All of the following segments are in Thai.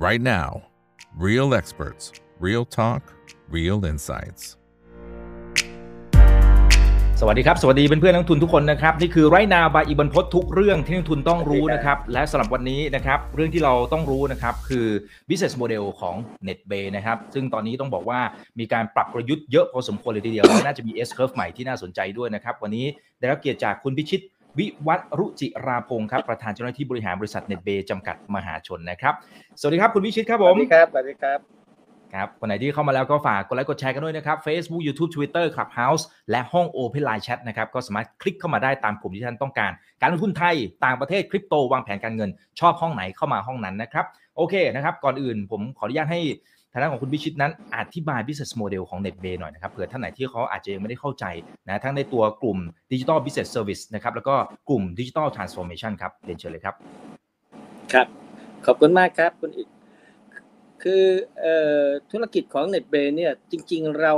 right now. Real experts, real talk, real insights. สวัสดีครับ สวัสดีเพื่อนๆนักทุนทุกคนนะครับ นี่คือไรนาบายอีบันพศทุกเรื่องที่นักทุนต้องรู้นะครับ และสำหรับวันนี้นะครับ เรื่องที่เราต้องรู้นะครับ คือ business model ของ NetBay นะครับ ซึ่งตอนนี้ต้องบอกว่ามีการปรับกลยุทธ์เยอะพอสมควรเลยทีเดียวและน่าจะมี S curve ใหม่ที่น่าสนใจด้วยนะครับ วันนี้ได้รับเกียรติจากคุณพิชิต วิวัฒน์รุจิราพงศ์ครับประธานเจ้าหน้าที่บริหารบริษัท NetBay จำกัดมหาชนนะครับ สวัสดีครับคุณพิชิตครับสผวัมสดีครับสวัสดีครับครับคนไหนที่เข้ามาแล้วก็ฝากกดไลค์กดแชร์กันด้วยนะครับ Facebook YouTube Twitter Clubhouse และห้อง Open Line Chat นะครับ ก็สามารถคลิกเข้ามาได้ตามกลุ่มที่ท่านต้องการ การลงทุนไทย ต่างประเทศคริปโตวางแผนการเงิน ชอบห้องไหนเข้ามาห้องนั้นนะครับ โอเคนะครับ ก่อนอื่นผมขออนุญาตให้ ทางด้านของคุณพิชิตนั้นอธิบาย business model ของ NetBay หน่อยนะครับเผื่อท่านไหนที่เขาอาจจะยังไม่ได้เข้าใจนะทั้งในตัวกลุ่ม Digital Business Service นะครับแล้วก็กลุ่ม Digital Transformation ครับเรียนเชิญเลยครับ ครับ ขอบคุณมากครับคุณอิกคืออธุรกิจของ NetBay เนี่ยจริง ๆ เรา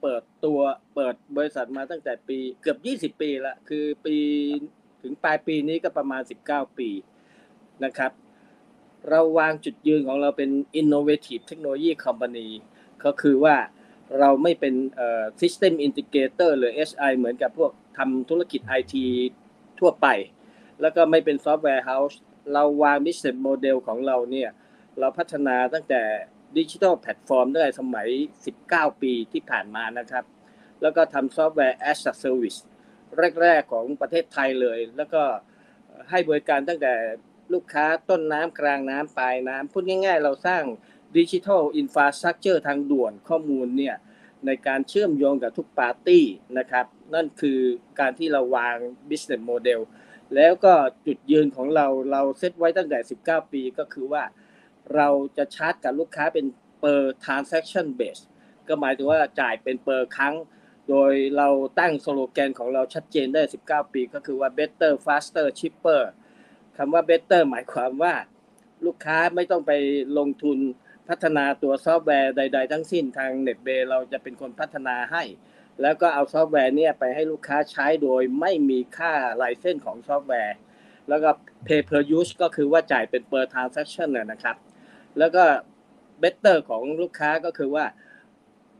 เปิดตัวเปิดบริษัทมาตั้งแต่ปีเกือบ 20 ปีละคือปีถึงปลายปีนี้ก็ประมาณ 19 ปีนะครับ เราวางจุดยืนของเราเป็น innovative technology company ก็คือว่าเราไม่เป็นเอ่อ system integrator หรือ SI เหมือนกับพวกทำธุรกิจ IT ทั่วไป แล้วก็ไม่เป็น software house เราวาง business model ของเราเนี่ย เราพัฒนาตั้งแต่ดิจิทัลแพลตฟอร์มตั้งแต่สมัย 19 ปีที่ผ่านมานะครับ แล้วก็ทำซอฟต์แวร์ as a service แรก ๆ ของประเทศไทยเลย แล้วก็ให้บริการตั้งแต่ ลูกค้าต้นน้ำกลางน้ำปลายน้ำพูดง่าย ๆ เราสร้างดิจิทัลอินฟ a สตรักเจอร์ทางด่วนข้อมูลเนี่ยในการเชื่อมโยงกับทุกปาร์ตี้นะครับ นั่นคือการที่เราวาง business model แล้วก็จุดยืนของเราเราเซตไว้ตั้งแต่ 19 ปีก็คือว่า เราจะชาร์จกับลูกค้าเป็น per transaction base ก็หมายถึงว่าจ่ายเป็น per ครั้ง โดยเราตั้งสโลแกนของเราชัดเจนได้ 19 ปีก็คือว่า better faster cheaper คำว่า better หมายความว่า ลูกค้าไม่ต้องไปลงทุนพัฒนาตัวซอฟต์แวร์ใด ๆ ทั้งสิ้นทาง NetBay เราจะเป็นคนพัฒนาให้ แล้วก็เอาซอฟต์แวร์เนี่ยไปให้ลูกค้าใช้โดยไม่มีค่า license ของซอฟต์แวร์ แล้วก็ pay per use ก็คือว่าจ่ายเป็น per transaction นะนะครับ แล้วก็ better ของลูกค้าก็คือว่า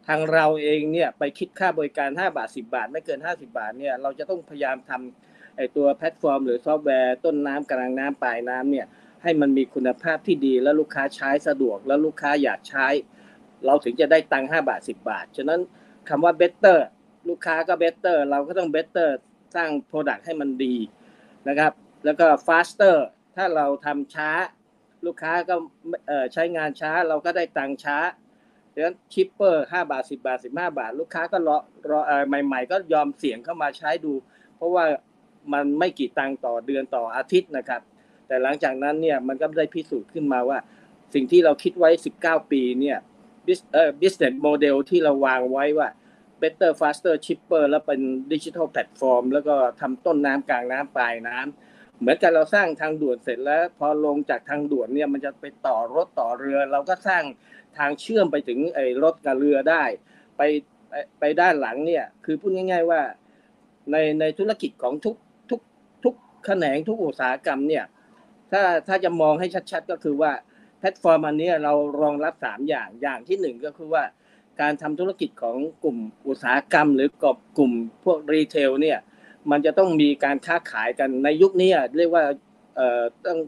ทางเราเองเนี่ยไปคิดค่าบริการ 5 บาท 10 บาท ไม่เกิน 50 บาทเนี่ยเราจะต้องพยายามทำ ไอตัวแพลตฟอร์ม หรือซอฟต์แวร์ต้นน้ำกลางน้ำปลายน้ำเนี่ยให้มันมีคุณภาพที่ดีแล้วลูกค้าใช้สะดวกแล้วลูกค้าอยากใช้ เราถึงจะได้ตังค์5บาท 10 บาท ฉะนั้นคำว่า better ลูกค้าก็ better เราก็ต้อง better สร้าง product ให้มันดีนะครับแล้วก็ faster ถ้าเราทำช้า ลูกค้าก็ใช้งานช้าเราก็ได้ตังค์ช้าดังนั้นชิปเปอร์ห้าบาทสิบาทสิบห้าบาท ลูกค้าก็รอรอใหม่ ๆ ก็ยอมเสี่ยงเข้ามาใช้ดู เพราะว่า มันไม่กี่ตังค์ต่อเดือนต่ออาทิตย์นะครับ แต่หลังจากนั้นเนี่ยมันก็ได้พิสูจน์ขึ้นมาว่า สิ่งที่เราคิดไว้ 19 ปีเนี่ยเอ่อ business model ที่เราวางไว้ว่า better faster cheaper แล้วเป็นดิจิทัลแพลตฟอร์มแล้วก็ทำต้นน้ำกลางน้ำปลายน้ำเหมือนกันเราสร้างทางด่วนเสร็จแล้ว พอลงจากทางด่วนเนี่ยมันจะไปต่อรถต่อเรือ เราก็สร้างทางเชื่อมไปถึงไอ้รถกับเรือได้ ไปไปด้านหลังเนี่ยคือพูดง่าย ๆว่าในในธุรกิจของทุก แขนงทุกอุตสาหกรรมเนี่ยถ้าถ้าจะมองให้ชัด ๆ ก็คือว่าแพลตฟอร์มอันนี้เรารองรับสามอย่างอย่างที่หนึ่งก็คือว่าการทำธุรกิจของกลุ่มอุตสาหกรรม หรือกกลุ่มพวก retail เนี่ยมันจะต้องมีการค้าขายกันในยุคนี้เรียกว่าเอ่อต้อง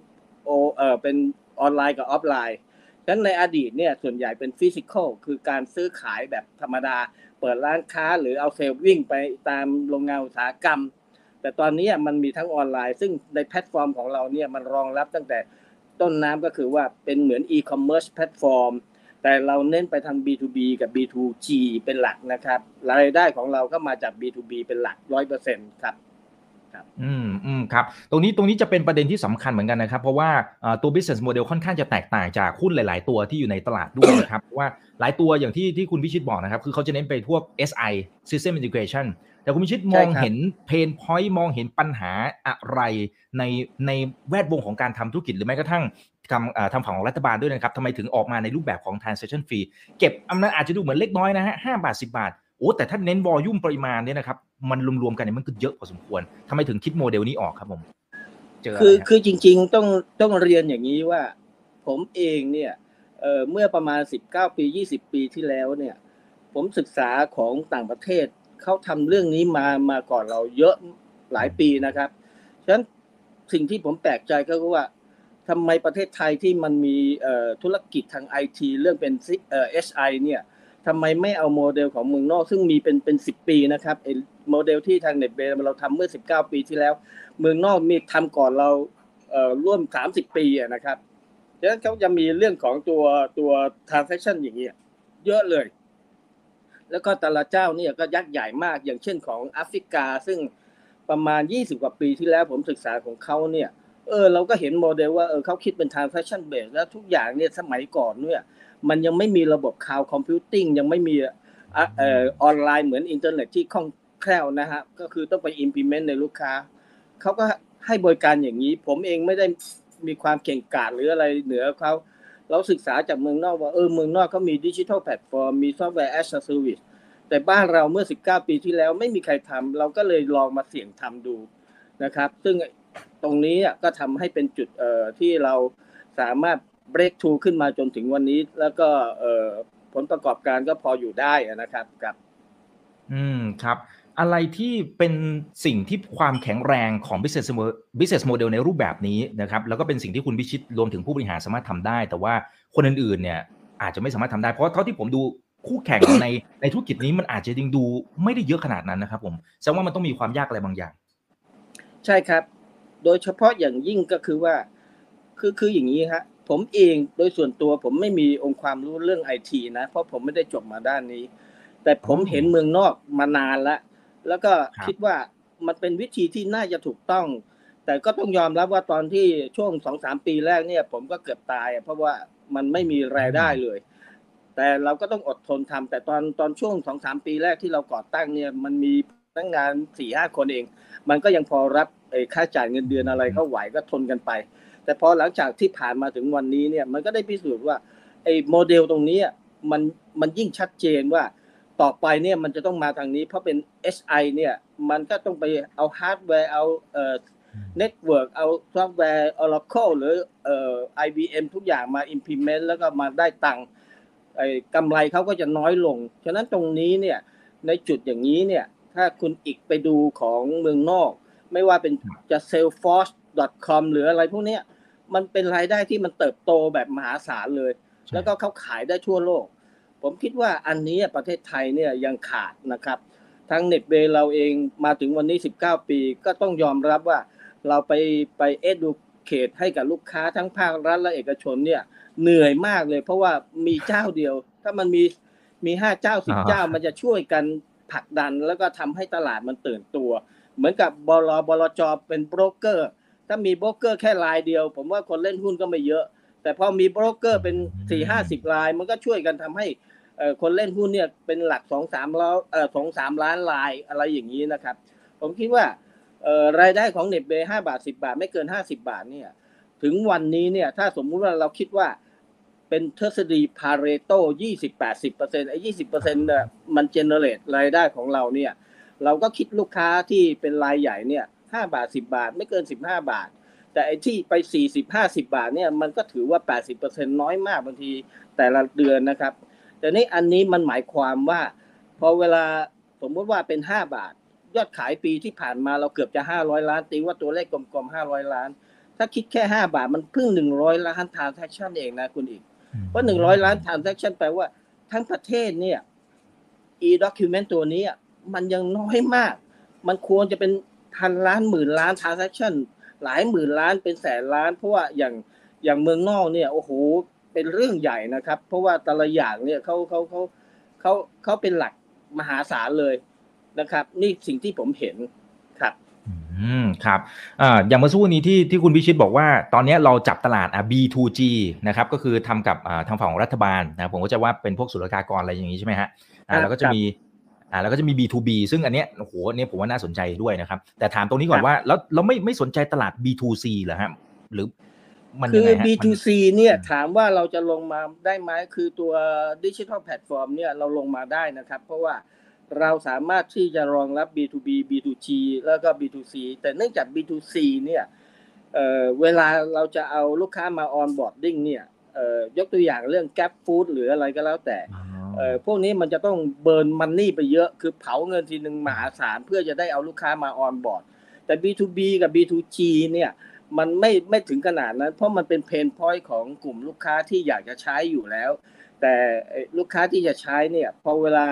โอเอ่อเป็นออนไลน์กับออฟไลน์ฉะนั้นในอดีตเนี่ยส่วนใหญ่เป็น physical คือการซื้อขายแบบธรรมดา เปิดร้านค้าหรือเอาเซลล์วิ่งไปตามโรงงานอุตสาหกรรม แต่ตอนนี้มันมีทั้งออนไลน์ ซึ่งในแพลตฟอร์มของเราเนี่ยมันรองรับตั้งแต่ต้นน้ำก็คือว่าเป็นเหมือน e-commerce platform แต่เราเน้นไปทาง B2B กับ B2G เป็นหลักนะครับ รายได้ของเราก็มาจาก B2B เป็นหลักร้อยเปอร์เซ็นต์ครับอืมอืมครับ ตรงนี้ตรงนี้จะเป็นประเด็นที่สำคัญเหมือนกันนะครับ เพราะว่าตัว business model ค่อนข้างจะแตกต่างจากหุ้นหลาย ๆ ตัวที่อยู่ในตลาดด้วยนะครับเพราะว่าหลายตัวอย่างที่ที่คุณพิชิตบอกนะครับ คือเขาจะเน้นไปพวก SI system integration แต่คุณพิชิตมองใช่ครับเห็นเพนพอยต์มองเห็นปัญหาอะไรในในแวดวงของการทำธุรกิจหรือแม้กระทั่งทำเอ่อทำฝั่งของรัฐบาลด้วยนะครับทำไมถึงออกมาในรูปแบบของ transaction fee เก็บอันนั้นอาจจะดูเหมือนเล็กน้อยนะฮะห้าบาทสิบาทโอ้แต่ถ้าเน้นวอลลุ่มปริมาณเนี่ยนะครับมันรวมๆกันเนี่ยมันก็เยอะพอสมควรทำไมถึงคิดโมเดลนี้ออกครับผมเจออะไรคือรับคือจริง ๆ ต้องต้องเรียนอย่างนี้ว่า ผมเองเนี่ยเอ่อเมื่อประมาณ 19 ปี 20 ปีที่แล้วเนี่ย ผมศึกษาของต่างประเทศ เขาทำเรื่องนี้มามาก่อนเราเยอะหลายปีนะครับฉะนั้นสิ่งที่ผมแปลกใจก็คือว่าทำไมประเทศไทยที่มันมีธุรกิจทางไอทีเรื่องเป็นเอ่อเนี่ยทำไมไม่เอาโมเดลของเมืองนอก ซึ่งมีเป็นเป็นสิบปีนะครับโมเดลที่ทาง NetBay เราทำเมื่อ 19 ปีที่แล้ว เมืองนอกมีทำก่อนเราเอ่อร่วม 30 ปีอะนะครับฉะนั้นเขาจะมีเรื่องของตัวตัว transaction อย่างเงี้ยเยอะเลย แล้วก็แต่ละเจ้าเนี่ยก็ยักษ์ใหญ่มาก อย่างเช่นของอเมริกา ซึ่งประมาณ 20 กว่าปีที่แล้วผมศึกษาของเขาเนี่ย เออเราก็เห็นโมเดลว่าเออเขาคิดเป็น transaction base แล้วทุกอย่างเนี่ยสมัยก่อนเนี่ยมันยังไม่มีระบบ cloud computing ยังไม่มีเอ่อออนไลน์เหมือนอินเทอร์เน็ตที่คล่องแคล่วนะฮะก็คือต้องไป implement ในลูกค้าเขาก็ให้บริการอย่างนี้ ผมเองไม่ได้มีความเก่งกาจหรืออะไรเหนือเขา เราศึกษาจากเมืองนอกว่าเออเมืองนอกเขามีดิจิทัลแพลตฟอร์มมี software as a service แต่บ้านเราเมื่อ 19 ปีที่แล้วไม่มีใครทำเราก็เลยลองมาเสี่ยงทำดูนะครับ ซึ่งตรงนี้ก็ทำให้เป็นจุดเอ่อที่เราสามารถ break through ขึ้นมาจนถึงวันนี้ แล้วก็เอ่อผลประกอบการก็พออยู่ได้นะครับกับ อืมครับ อะไรที่เป็นสิ่งที่ความแข็งแรงของ business mo- business model ในรูปแบบนี้นะครับแล้วก็เป็นสิ่งที่คุณพิชิตรวมถึงผู้บริหารสามารถทำได้ แต่ว่าคนอื่นๆเนี่ยอาจจะไม่สามารถทำได้เพราะเท่าที่ผมดูคู่แข่งในในธุรกิจนี้มันอาจจะยังดูไม่ได้เยอะขนาดนั้นนะครับผมแสดงว่ามันต้องมีความยากอะไรบางอย่าง ใช่ครับ โดยเฉพาะอย่างยิ่งก็คือว่า คือคืออย่างนี้ฮะผมเองโดยส่วนตัวผมไม่มีองค์ความรู้เรื่องไอทีนะ เพราะผมไม่ได้จบมาด้านนี้ แต่ผมเห็นเมืองนอกมานานแล้ว แล้วก็ครับคิดว่ามันเป็นวิธีที่น่าจะถูกต้อง แต่ก็ต้องยอมรับว่าตอนที่ช่วงสองสามปีแรกเนี่ย ผมก็เกือบตายอะเพราะว่ามันไม่มีรายได้เลย แต่เราก็ต้องอดทนทำแต่ตอนตอนช่วงสองสามปีแรกที่เราก่อตั้งเนี่ย มันมีพนักงานสี่ห้าคนเอง มันก็ยังพอรับไอ้ค่าจ่ายเงินเดือนอะไรก็ไหวก็ทนกันไป แต่พอหลังจากที่ผ่านมาถึงวันนี้เนี่ย มันก็ได้พิสูจน์ว่าไอ้โมเดลตรงนี้อะมันมันยิ่งชัดเจนว่า ต่อไปเนี่ยมันจะต้องมาทางนี้เพราะเป็น SI เนี่ยมันก็ต้องไปเอาฮาร์ดแวร์เอาเอ่อ network เอาซอฟต์แวร์ Oracle หรือเอ่อ IBM ทุกอย่างมา implement แล้วก็มาได้ตังค์ไอ้กำไรเขาก็จะน้อยลง ฉะนั้นตรงนี้เนี่ยในจุดอย่างนี้เนี่ยถ้าคุณอีกไปดูของเมืองนอก ไม่ว่าเป็นจะ salesforce.com หรืออะไรพวกเนี้ยมันเป็นรายได้ที่มันเติบโตแบบมหาศาลเลยใช่แล้วก็เขาขายได้ทั่วโลก ผมคิดว่าอันนี้ประเทศไทยเนี่ยยังขาดนะครับ ทั้งเน็ตเบเราเองมาถึงวันนี้ 19 ปีก็ต้องยอมรับว่าเราไปไป educate ให้กับลูกค้าทั้งภาครัฐและเอกชนเนี่ยเหนื่อยมากเลย เพราะว่ามีเจ้าเดียว ถ้ามันมีมีห้าเจ้าสิบอ่าเจ้ามันจะช่วยกันผลักดันแล้วก็ทำให้ตลาดมันตื่นตัว เหมือนกับบลบลจเป็นโบรกเกอร์ ถ้ามีโบรกเกอร์แค่รายเดียว ผมว่าคนเล่นหุ้นก็ไม่เยอะ แต่พอมีโบรกเกอร์เป็นสี่ห้าสิบราย มันก็ช่วยกันทำให้เอ่อ คนเล่นหุ้นเนี่ยเป็นหลักสองสามล้านเอ่อสองสามล้านรายอะไรอย่างนี้นะครับ ผมคิดว่ารายได้ของเน็ตเบย์ห้าบาทสิบาท ไม่เกินห้าสิบาทเนี่ย ถึงวันนี้เนี่ยถ้าสมมุติว่าเราคิดว่าเป็นทฤษฎีพาเรโตยี่สิบแปดสิบเปอร์เซ็นต์ไอ้ยี่สิบเปอร์เซ็นต์เนี่ยมันเจเนเรตรายได้ของเราเนี่ย เราก็คิดลูกค้าที่เป็นรายใหญ่เนี่ยห้าบาทสิบาท ไม่เกินสิบห้าบาท แต่ไอ้ที่ไปสี่สิบห้าสิบาทเนี่ยมันก็ถือว่าแปดสิบเปอร์เซ็นต์น้อยมากบางทีแต่ละเดือนนะครับ แต่นี่อันนี้มันหมายความว่าพอเวลาสมมติว่าเป็นห้าบาท ยอดขายปีที่ผ่านมาเราเกือบจะห้าร้อยล้าน ตีว่าตัวเลขกลมๆห้าร้อยล้าน ถ้าคิดแค่ห้าบาทมันเพิ่งหนึ่งร้อยล้านทรานแซคชันเองนะคุณอีกเพราะหนึ่งร้อยล้าน transaction แปลว่าทั้งประเทศเนี่ย e-document ตัวนี้มันยังน้อยมาก มันควรจะเป็นพันล้านหมื่นล้าน transaction หลายหมื่นล้านเป็นแสนล้าน เพราะว่าอย่างอย่างเมืองนอกเนี่ยโอ้โห เป็นเรื่องใหญ่นะครับ เพราะว่าแต่ละอย่างเนี่ยเขาเขาเขาเขาเขาเป็นหลักมหาศาลเลยนะครับ นี่สิ่งที่ผมเห็นครับอืมครับอ่าอย่างเมื่อสักครู่นี้ที่ที่คุณพิชิตบอกว่า ตอนนี้เราจับตลาดอะ B2G นะครับก็คือทำกับอ่าทางฝั่งของรัฐบาลนะผมก็จะว่าเป็นพวกศุลกากรอะไรอย่างนี้ใช่ไหมฮะอ่าครับแล้วก็จะมีอ่าแล้วก็จะมี B2B ซึ่งอันเนี้ยโอ้โหอันเนี้ยผมว่าน่าสนใจด้วยนะครับ แต่ถามตรงนี้ก่อนว่า แล้วเราไม่ไม่สนใจตลาด B2C เหรอฮะหรือ มันคืยังไงฮะมัน B2C เนี่ยถามว่าเราจะลงมาได้ไหมคือตัวดิจิทัลแพลตฟอร์มเนี่ยเราลงมาได้นะครับ เพราะว่าเราสามารถที่จะรองรับ B2B B2G แล้วก็ B2C แต่เนื่องจาก B2C เนี่ยเอ่อเวลาเราจะเอาลูกค้ามา onboarding เนี่ยเอ่อยกตัวอย่างเรื่องแก p ฟู้ดหรืออะไรก็แล้วแต่เอ่อพวกนี้มันจะต้อง burn money ไปเยอะ คือเผาเงินทีหนึ่งมหาศาลเพื่อจะได้เอาลูกค้ามา onboard แต่ B2B กับ B2G เนี่ย มันไม่ไม่ถึงขนาดนั้น เพราะมันเป็น pain point ของกลุ่มลูกค้าที่อยากจะใช้อยู่แล้ว แต่ลูกค้าที่จะใช้เนี่ยพอเวลา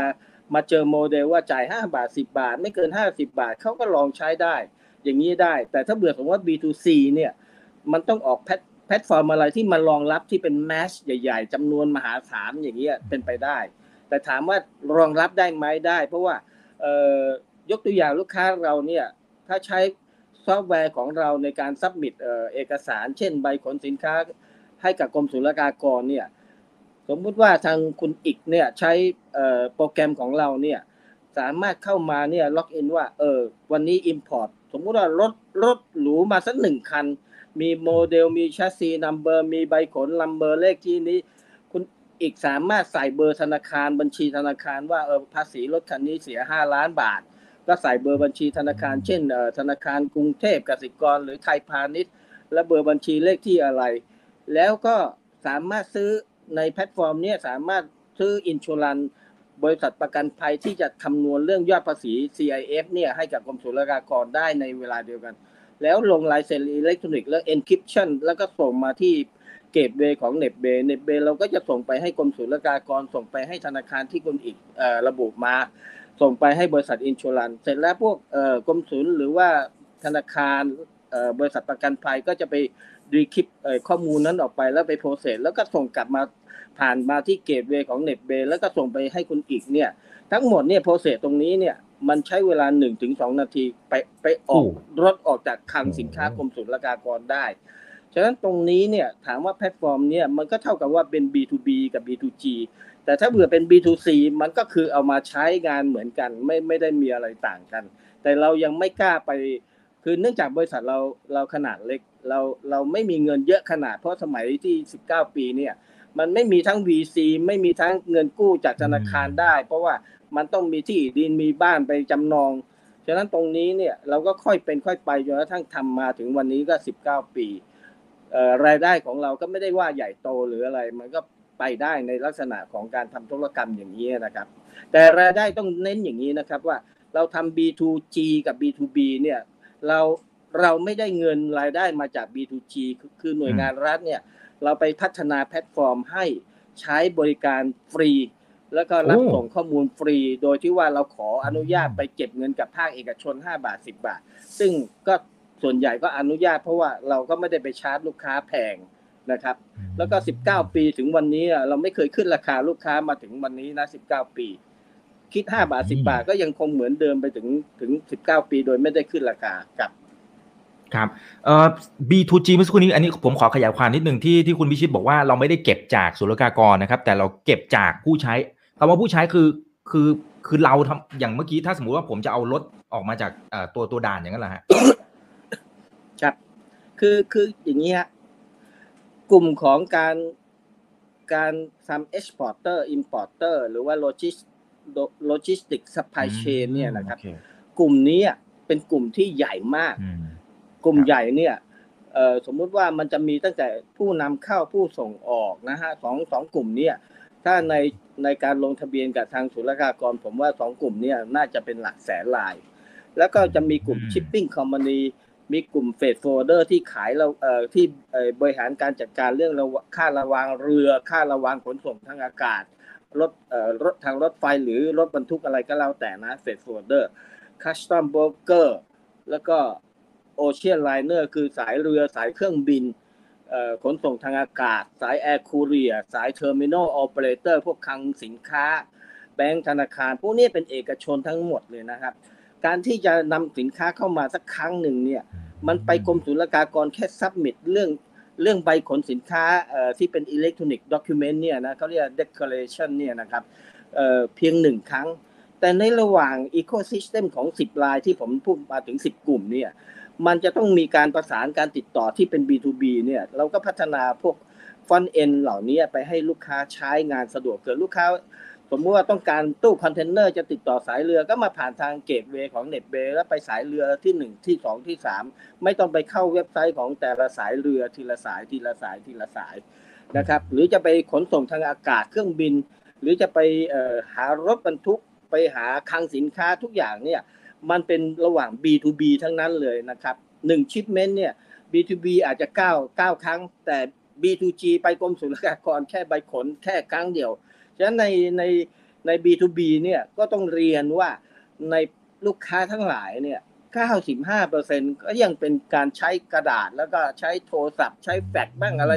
มาเจอโมเดลว่าจ่าย 5 บาท 10 บาท ไม่เกิน 50 บาทเขาก็ลองใช้ได้ อย่างนี้ได้ แต่ถ้าเผื่อสมมติว่า B2C เนี่ยมันต้องออกแพทแพลตฟอร์มอะไรที่มันรองรับที่เป็น mass ใหญ่ ๆจำนวนมหาศาลอย่างเงี้ยเป็นไปได้ แต่ถามว่ารองรับได้ไหมได้ เพราะว่าเอ่อยกตัวอย่างลูกค้าเราเนี่ยถ้าใช้ ซอฟต์แวร์ของเราในการ submitเอกสาร เช่นใบขนสินค้าให้กับกรมศุลกากรเนี่ยสมมุติว่าทางคุณอีกเนี่ยใช้โปรแกรมของเราเนี่ยสามารถเข้ามาเนี่ยล็อกอินว่าเออวันนี้ import สมมุติว่ารถรถหรูมาสักหนึ่งคัน มีโมเดลมี chassis number มีใบขน number เลขที่นี้ คุณอีกสามารถใส่เบอร์ธนาคารบัญชีธนาคารว่าเออภาษีรถคันนี้เสีย 5 ล้านบาท ก็ใส่เบอร์บัญชีธนาคาร เช่นธนาคารกรุงเทพกสิกร หรือไทยพาณิชย์ และเบอร์บัญชีเลขที่อะไร แล้วก็สามารถซื้อในแพลตฟอร์มนี้สามารถซื้อ insurance บริษัทประกันภัยที่จะคำนวณเรื่องยอดภาษี CIF เนี่ยให้กับกรมศุลกากรได้ในเวลาเดียวกัน แล้วลงลายเซ็นอิเล็กทรอนิกส์แล้ว encryption แล้วก็ส่งมาที่ gateway ของเน็ตเบย์เน็ตเบย์เราก็จะส่งไปให้กรมศุลกากรส่งไปให้ธนาคารที่คุณอีกระบุมา ส่งไปให้บริษัท insurance เสร็จแล้วพวกกรมศุลหรือว่าธนาคารบริษัทประกันภัยก็จะไป decrypt ข้อมูลนั้นออกไปแล้วไป process แล้วก็ส่งกลับมาผ่านมาที่ gateway ของเน็ตเบย์แล้วก็ส่งไปให้คุณอีกเนี่ย ทั้งหมดเนี่ย process ตรงนี้เนี่ยมันใช้เวลา1นถึงสนาทีไปไปออกรถออกจากคลังสินค้ากรมศุลกากรได้ ฉะนั้นตรงนี้เนี่ยถามว่าแพลตฟอร์มเนี่ยมันก็เท่ากับว่าเป็น B2B กับ B2G แต่ถ้าเบื่อเป็น B2C มันก็คือเอามาใช้งานเหมือนกัน ไม่ไม่ได้มีอะไรต่างกัน แต่เรายังไม่กล้าไป คือเนื่องจากบริษัทเราเราขนาดเล็ก เราเราไม่มีเงินเยอะขนาดเพราะสมัยที่ 19 ปีเนี่ยมันไม่มีทั้ง VC ไม่มีทั้งเงินกู้จากธนาคารได้ เพราะว่ามันต้องมีที่ดินมีบ้านไปจำนอง ฉะนั้นตรงนี้เนี่ยเราก็ค่อยเป็นค่อยไปจนกระทั่งทำมาถึงวันนี้ก็ 19 ปี รายได้ของเราก็ไม่ได้ว่าใหญ่โตหรืออะไร มันก็ไปได้ในลักษณะของการทำธุรกรรมอย่างนี้นะครับ แต่รายได้ต้องเน้นอย่างนี้นะครับว่าเราทำ B2G กับ B2B เนี่ยเราเราไม่ได้เงินรายได้มาจาก B2G คือหน่วยงานรัฐเนี่ยเราไปพัฒนาแพลตฟอร์มให้ใช้บริการฟรี แล้วก็รับส่งข้อมูลฟรี โดยที่ว่าเราขออนุญาตไปเก็บเงินกับภาคเอกชน 5 บาท 10 บาท ซึ่งก็ ส่วนใหญ่ก็อนุญาตเพราะว่าเราก็ไม่ได้ไปชาร์จลูกค้าแพงนะครับ แล้วก็ 19 ปีถึงวันนี้เราไม่เคยขึ้นราคาลูกค้ามาถึงวันนี้นะ 19 ปี คิด 5 บาท 10 บาทก็ยังคงเหมือนเดิมไปถึงถึง 19 ปีโดยไม่ได้ขึ้นราคาครับครับเอ่อ B2G เมื่อสักครู่นี้อันนี้ผมขอขยายความนิดหนึ่งที่ที่คุณพิชิตบอกว่าเราไม่ได้เก็บจากศุลกากรนะครับ แต่เราเก็บจากผู้ใช้คำว่าผู้ใช้คือคือคือเราทำอย่างเมื่อกี้ถ้าสมมุติว่าผมจะเอารถออกมาจากเอ่อตัวตัวด่านอย่างนั้นแหละฮะ ครับ คือคืออย่างนี้ฮะกลุ่มของการการทำ exporter importer หรือว่า logis logistic supply chain เนี่ยนะครับ กลุ่มนี้เป็นกลุ่มที่ใหญ่มาก กลุ่มใหญ่เนี่ยสมมุติว่ามันจะมีตั้งแต่ผู้นำเข้าผู้ส่งออกนะฮะสองสองกลุ่มเนี่ยถ้าในในการลงทะเบียนกับทางศุลกากร ผมว่าสองกลุ่มเนี่ยน่าจะเป็นหลักแสนราย แล้วก็จะมีกลุ่ม shipping company มีกลุ่ม freight forwarder ที่ขายเราเอ่อที่บริหารการจัดการเรื่องค่าระวางเรือ ค่าระวางขนส่งทางอากาศรถเอ่อรถทางรถไฟหรือรถบรรทุกอะไรก็แล้วแต่นะ freight forwarder customs broker แล้วก็ ocean liner คือสายเรือสายเครื่องบินขนส่งทางอากาศ สาย air courier สาย terminal operator พวกคลังสินค้า แบงก์ธนาคาร พวกนี้เป็นเอกชนทั้งหมดเลยนะครับ การที่จะนำสินค้าเข้ามาสักครั้งหนึ่งเนี่ยมันไปกรมศุลกากรแค่ submit เรื่องเรื่องใบขนสินค้าที่เป็นอิเล็กทรอนิกส์ document เนี่ยนะเขาเรียก declaration เนี่ยนะครับเพียงหนึ่งครั้ง แต่ในระหว่าง ecosystem ของ 10รายที่ผมพูดมาถึง 10 กลุ่มเนี่ยมันจะต้องมีการประสานการติดต่อที่เป็น B2B เนี่ยเราก็พัฒนาพวก front end เหล่านี้ไปให้ลูกค้าใช้งานสะดวกเกิดลูกค้า สมมติว่าต้องการตู้คอนเทนเนอร์จะติดต่อสายเรือก็มาผ่านทาง gateway ของเน็ตเบย์แล้วไปสายเรือที่หนึ่งที่สองที่สามไม่ต้องไปเข้าเว็บไซต์ของแต่ละสายเรือทีละสายทีละสายทีละสายนะครับหรือจะไปขนส่งทางอากาศเครื่องบิน หรือจะไปหารถบรรทุกไปหาคลังสินค้าทุกอย่างเนี่ยมันเป็นระหว่าง B2B ทั้งนั้นเลยนะครับหนึ่งชิปเมนต์เนี่ย B2B อาจจะ 9 9 ครั้ง แต่ B2G ไปกรมศุลกากรแค่ใบขนแค่ครั้งเดียว ฉะนั้นในในใน B2B เนี่ยก็ต้องเรียนว่าในลูกค้าทั้งหลายเนี่ย 95%ก็ยังเป็นการใช้กระดาษแล้วก็ใช้โทรศัพท์ ใช้แฟกซ์บ้างอะไร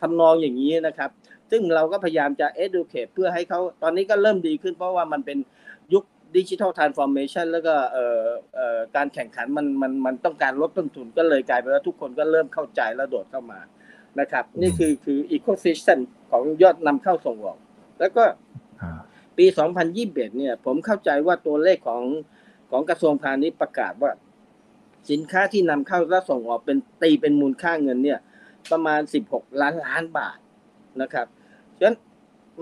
ทำนองอย่างนี้นะครับ ซึ่งเราก็พยายามจะ educate เพื่อให้เขาตอนนี้ก็เริ่มดีขึ้นเพราะว่ามันเป็นยุค digital transformation แล้วก็เอ่อเอ่อการแข่งขันมันมันมันต้องการลดต้นทุนก็เลยกลายเป็นว่าทุกคนก็เริ่มเข้าใจและโดดเข้ามานะครับ นี่คือคือ ecosystem ของยอดนำเข้าส่งออก แล้วก็ปี 2021 เนี่ย ผมเข้าใจว่าตัวเลขของของกระทรวงพาณิชย์ประกาศว่า สินค้าที่นำเข้าและส่งออกเป็นตีเป็นมูลค่าเงินเนี่ย ประมาณ 16 ล้านล้านบาทนะครับฉะนั้น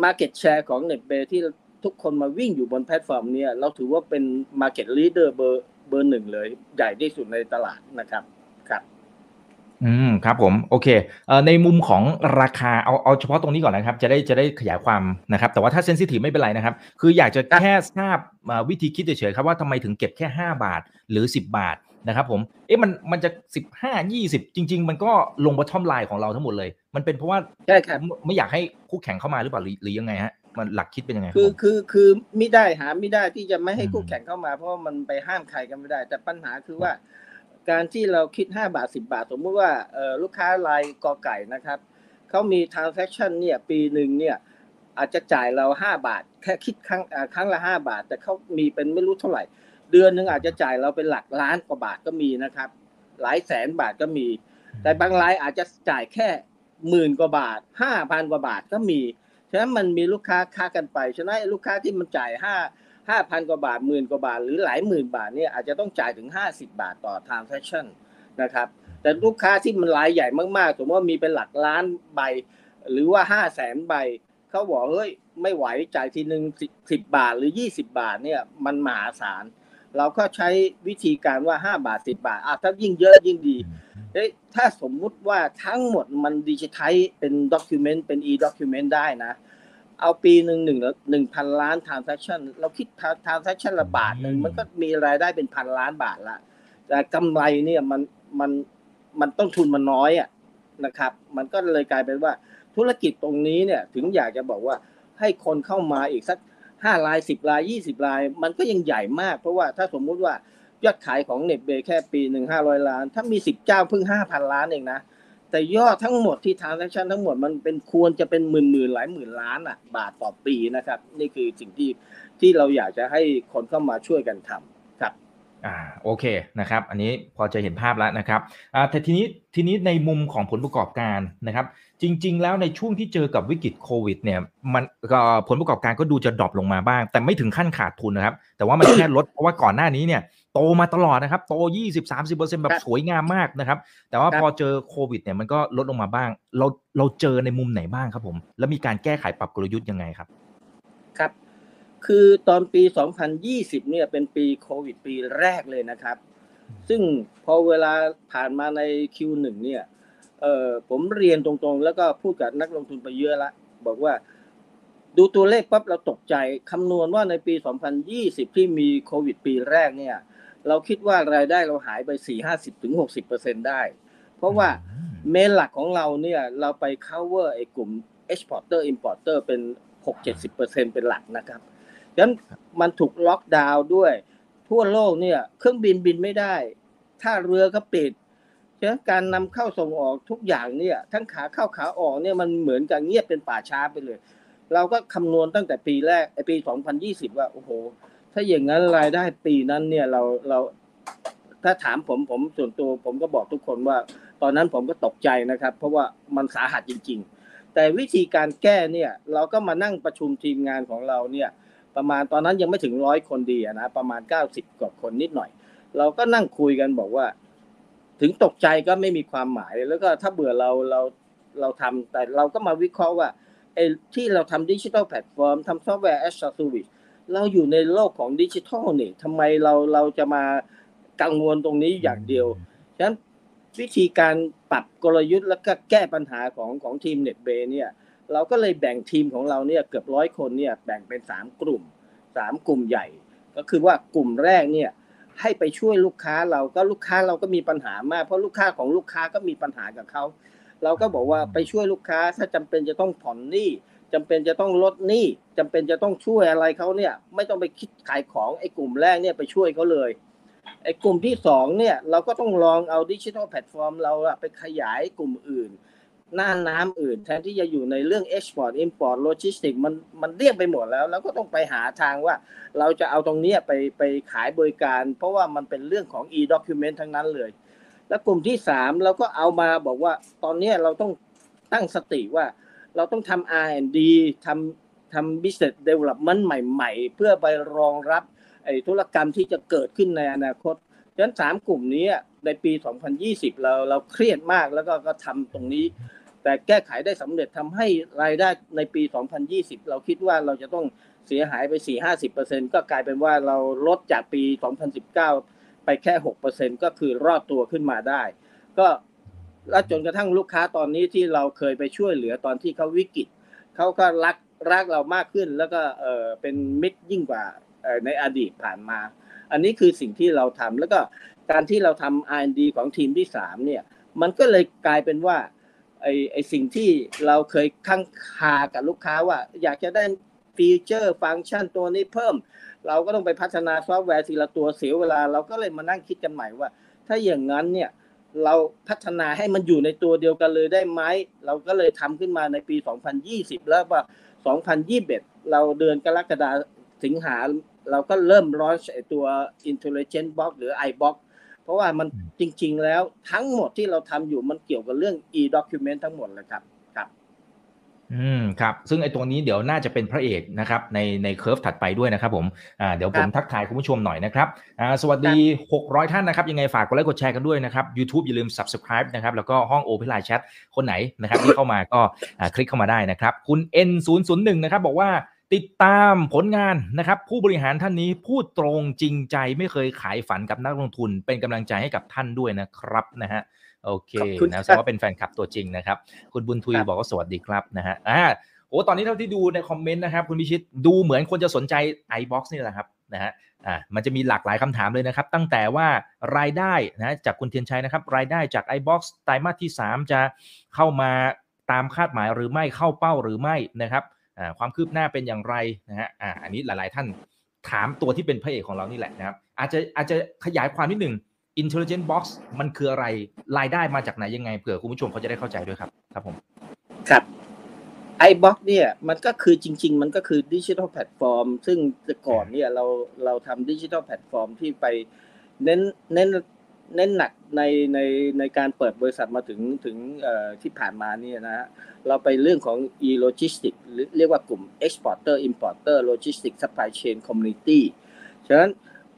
Market Share ของเน็ตเบที่ทุกคนมาวิ่งอยู่บนแพลตฟอร์มนี้เราถือว่าเป็น market leader เบอร์เบอร์หนึ่งเลย ใหญ่ที่สุดในตลาดนะครับครับ อืมครับผมโอเคเอ่อในมุมของราคาเอาเอาเฉพาะตรงนี้ก่อนนะครับ จะได้จะได้ขยายความนะครับ แต่ว่าถ้า sensitive ไม่เป็นไรนะครับ คืออยากจะแค่ทราบวิธีคิดเฉยๆครับว่าทำไมถึงเก็บแค่ 5 บาทหรือ 10 บาทนะครับผมเอ๊ะมันมันจะ 15 20 จริง ๆ มันก็ลงบอททอมไลน์ของเราทั้งหมดเลย มันเป็นเพราะว่าใช่ครับไม่อยากให้คู่แข่งเข้ามาหรือเปล่าหรือยังไงฮะมันหลักคิดเป็นยังไงคือคือคือไม่ได้หาไม่ได้ที่จะไม่ให้คู่แข่งเข้ามา เพราะว่ามันไปห้ามใครกันไม่ได้ แต่ปัญหาคือว่า การที่เราคิด 5 บาท 10 บาท สมมติว่าลูกค้ารายกอไก่นะครับเขามี transaction เนี่ยปีหนึ่งเนี่ยอาจจะจ่ายเรา 5 บาท แค่คิดครั้งครั้งละ 5 บาท แต่เขามีเป็นไม่รู้เท่าไหร่ เดือนหนึ่งอาจจะจ่ายเราเป็นหลักล้านกว่าบาทก็มีนะครับ หลายแสนบาทก็มี แต่บางรายอาจจะจ่ายแค่หมื่นกว่าบาทห้าพันกว่าบาทก็มี ฉะนั้นมันมีลูกค้าค้ากันไป ฉะนั้นลูกค้าที่มันจ่ายห้า ห้าพันกว่าบาทหมื่นกว่าบาท หรือหลายหมื่นบาทเนี่ยอาจจะต้องจ่ายถึงห้าสิบาทต่อ transaction นะครับ แต่ลูกค้าที่มันรายใหญ่มากๆ สมมติว่ามีเป็นหลักล้านใบ หรือว่าห้าแสนใบ เขาบอกเฮ้ยไม่ไหวจ่ายทีหนึ่งสิบบาทหรือยี่สิบบาทเนี่ยมันมหาศาล เราก็ใช้วิธีการว่าห้าบาทสิบาทอะถ้ายิ่งเยอะยิ่งดีเฮ้ยถ้าสมมุติว่าทั้งหมดมันดิจิทัลเป็น document เป็น e-document ได้นะ เอาปีหนึ่งหนึ่งหนึ่งพันล้าน transaction เราคิด transaction ละบาทหนึ่งมันก็มีรายได้เป็นพันล้านบาทละ แต่กำไรเนี่ยมันมันมันต้นทุนมันน้อยอะนะครับ มันก็เลยกลายเป็นว่าธุรกิจตรงนี้เนี่ยถึงอยากจะบอกว่าให้คนเข้ามาอีกสักห้ารายสิบรายยี่สิบราย มันก็ยังใหญ่มาก เพราะว่าถ้าสมมุติว่ายอดขายของเน็ตเบย์แค่ปีหนึ่งห้าร้อยล้าน ถ้ามีสิบเจ้าเพิ่งห้าพันล้านเองนะ แต่ยอดทั้งหมดที่ transaction ทั้งหมดมันเป็นควรจะเป็นหมื่นหมื่นหลายหมื่นล้านอะ บาทต่อปีนะครับ นี่คือสิ่งที่ที่เราอยากจะให้คนเข้ามาช่วยกันทำครับ อ่าโอเคนะครับ อันนี้พอจะเห็นภาพแล้วนะครับอ่าแต่ทีนี้ทีนี้ในมุมของผลประกอบการนะครับ จริง ๆ แล้วในช่วงที่เจอกับวิกฤตโควิด เนี่ยมันก็ผลประกอบการก็ดูจะดรอปลงมาบ้าง แต่ไม่ถึงขั้นขาดทุนนะครับ แต่ว่ามันแค่ลดเพราะว่าก่อนหน้านี้เนี่ย โตมาตลอดนะครับ โต 20-30%แบบสวยงามมากนะครับ แต่ว่าพอเจอโควิดเนี่ยมันก็ลดลงมาบ้าง เราเราเจอในมุมไหนบ้างครับผม แล้วมีการแก้ไขปรับกลยุทธ์ยังไงครับ ครับ คือตอนปี 2020 เนี่ยเป็นปีโควิดปีแรกเลยนะครับ ซึ่งพอเวลาผ่านมาใน Q1 เนี่ยเออผมเรียนตรงๆ แล้วก็พูดกับนักลงทุนไปเยอะละ บอกว่าดูตัวเลขปั๊บเราตกใจคำนวณว่าในปี 2020 ที่มีโควิดปีแรกเนี่ย เราคิดว่ารายได้เราหายไป4 50ถึง60ได้ เพราะว่าเมนหลักของเราเนี่ยเราไป cover ไอ้กลุ่ม exporter importer เป็น6-70%เป็นหลักนะครับดังนั้นมันถูกล็อกดาวน์ด้วย ทั่วโลกเนี่ยเครื่องบินบินไม่ได้ถ้าเรือก็ปิดฉะนั้นการนำเข้าส่งออกทุกอย่างเนี่ย ทั้งขาเข้าขาออกเนี่ยมันเหมือนกับเงียบเป็นป่าช้าไปเลย เราก็คำนวณตั้งแต่ปีแรกไอปี 2020 ว่าโอ้โห ถ้าอย่างนั้นรายได้ปีนั้นเนี่ยเราเราถ้าถามผมผมส่วนตัวผมก็บอกทุกคนว่า ตอนนั้นผมก็ตกใจนะครับ เพราะว่ามันสาหัสจริง ๆ แต่วิธีการแก้เนี่ย เราก็มานั่งประชุมทีมงานของเราเนี่ย ประมาณตอนนั้นยังไม่ถึงร้อยคนดีนะประมาณเก้าสิบกว่าคนนิดหน่อย เราก็นั่งคุยกันบอกว่า ถึงตกใจก็ไม่มีความหมายแล้วก็ถ้าเผื่อเราเราเราทำแต่เราก็มาวิเคราะห์ว่าไอ้ที่เราทำดิจิทัลแพลตฟอร์มทำ software as service เราอยู่ในโลกของดิจิทัลนี่ทำไมเราเราจะมากังวลตรงนี้อย่างเดียวฉะนั้นวิธีการปรับกลยุทธ์แล้วก็แก้ปัญหาของของทีมเน็ตเบย์เนี่ยเราก็เลยแบ่งทีมของเราเนี่ยเกือบร้อยคนเนี่ยแบ่งเป็นสามกลุ่มสามกลุ่มใหญ่ ก็คือว่ากลุ่มแรกเนี่ยให้ไปช่วยลูกค้าเราก็ลูกค้าเราก็มีปัญหามาก เพราะลูกค้าของลูกค้าก็มีปัญหากับเขาเราก็บอกว่าไปช่วยลูกค้าถ้าจำเป็นจะต้องผ่อนหนี้ จำเป็นจะต้องลดหนี้จำเป็นจะต้องช่วยอะไรเขาเนี่ย ไม่ต้องไปคิดขายของไอ้กลุ่มแรกเนี่ยไปช่วยเขาเลยไอ้กลุ่มที่สองเนี่ยเราก็ต้องลองเอาดิจิทัลแพลตฟอร์มเราไปขยายกลุ่มอื่น หน้าน้ำอื่น แทนที่จะอยู่ในเรื่อง Export Import Logistics มันมันเรียกไปหมดแล้ว แล้วก็ต้องไปหาทางว่า เราจะเอาตรงนี้ไปไปขายบริการ เพราะว่ามันเป็นเรื่องของ e-document ทั้งนั้นเลย แล้วกลุ่มที่สามเราก็เอามาบอกว่าตอนนี้เราต้องตั้งสติว่า เราต้องทำ R&D ทำทำ business development ใหม่ ๆ เพื่อไปรองรับไอธุรกรรมที่จะเกิดขึ้นในอนาคตฉะนั้นสามกลุ่มนี้ในปี 2020 เราเราเครียดมากแล้วก็ก็ทำตรงนี้ แต่แก้ไขได้สำเร็จทำให้รายได้ในปี 2020 เราคิดว่าเราจะต้องเสียหายไป 4-50%ก็กลายเป็นว่าเราลดจากปี 2019 ไปแค่ 6%ก็คือรอดตัวขึ้นมาได้ ก็ แล้วจนกระทั่งลูกค้าตอนนี้ที่เราเคยไปช่วยเหลือตอนที่เขาวิกฤตเขาก็รักรักเรามากขึ้น แล้วก็เออเป็นมิตรยิ่งกว่าในอดีตผ่านมา อันนี้คือสิ่งที่เราทำแล้วก็การที่เราทำ R&D ของทีมที่สามเนี่ย มันก็เลยกลายเป็นว่าไอไอสิ่งที่เราเคยค้างคากับลูกค้าว่า อยากจะได้ฟีเจอร์ฟังก์ชันตัวนี้เพิ่ม เราก็ต้องไปพัฒนาซอฟต์แวร์ทีละตัวเสียเวลา เราก็เลยมานั่งคิดกันใหม่ว่า ถ้าอย่างนั้นเนี่ย เราพัฒนาให้มันอยู่ในตัวเดียวกันเลยได้ไหม เราก็เลยทำขึ้นมาในปี 2020 แล้วว่า 2021 เราเดือนกรกฎาสิงหา เราก็เริ่มร้อนตัว Intelligent Box หรือ iBox เพราะว่ามันจริง ๆ แล้วทั้งหมดที่เราทำอยู่มันเกี่ยวกับเรื่อง e-document ทั้งหมดเลยครับ อืมครับ ซึ่งไอ้ตัวนี้เดี๋ยวน่าจะเป็นพระเอกนะครับ ในในเคอร์ฟถัดไปด้วยนะครับผมอ่าเดี๋ยวผมทักทายคุณผู้ชมหน่อยนะครับอ่าสวัสดี 600 ท่านนะครับ ยังไงฝากกดไลค์กดแชร์กันด้วยนะครับ YouTube อย่าลืม Subscribe นะครับ แล้วก็ห้อง Open Line Chat คนไหนนะครับที่เข้ามาก็คลิกเข้ามาได้นะครับ คุณ N001 นะครับบอกว่าติดตามผลงานนะครับ ผู้บริหารท่านนี้พูดตรงจริงใจไม่เคยขายฝันกับนักลงทุน เป็นกำลังใจให้กับท่านด้วยนะครับนะฮะ โอเคนะแสดงว่าเป็นแฟนคลับตัวจริงนะครับ คุณบุญทุยบอกว่าสวัสดีครับนะฮะอ่าโอ้ตอนนี้เท่าที่ดูในคอมเมนต์นะครับ คุณพิชิตดูเหมือนคนจะสนใจ iBox นี่แหละครับนะฮะอ่ามันจะมีหลากหลายคำถามเลยนะครับ ตั้งแต่ว่ารายได้นะจากคุณเทียนชัยนะครับ รายได้จาก iBox ไตรมาสที่ 3 จะเข้ามาตามคาดหมายหรือไม่เข้าเป้าหรือไม่นะครับอ่าความคืบหน้าเป็นอย่างไรนะฮะอ่าอันนี้หลาย ๆ ท่านถามตัวที่เป็นพระเอกของเรานี่แหละนะครับ อาจจะอาจจะขยายความนิดหนึ่ง Intelligent Box มันคืออะไรรายได้มาจากไหนยังไงเผื่อคุณผู้ชมเขาจะได้เข้าใจด้วยครับ ครับผม ครับ iBox เนี่ยมันก็คือจริง ๆ มันก็คือดิจิทัลแพลตฟอร์ม ซึ่งแต่ก่อนเนี่ยเราเราทำดิจิทัลแพลตฟอร์มที่ไปเน้นเน้นเน้นหนักในในในการเปิดบริษัทมาถึงถึงที่ผ่านมาเนี่ยนะเราไปเรื่องของ e-logistics หรือเรียกว่ากลุ่ม exporter importer logistics supply chain community ฉะนั้น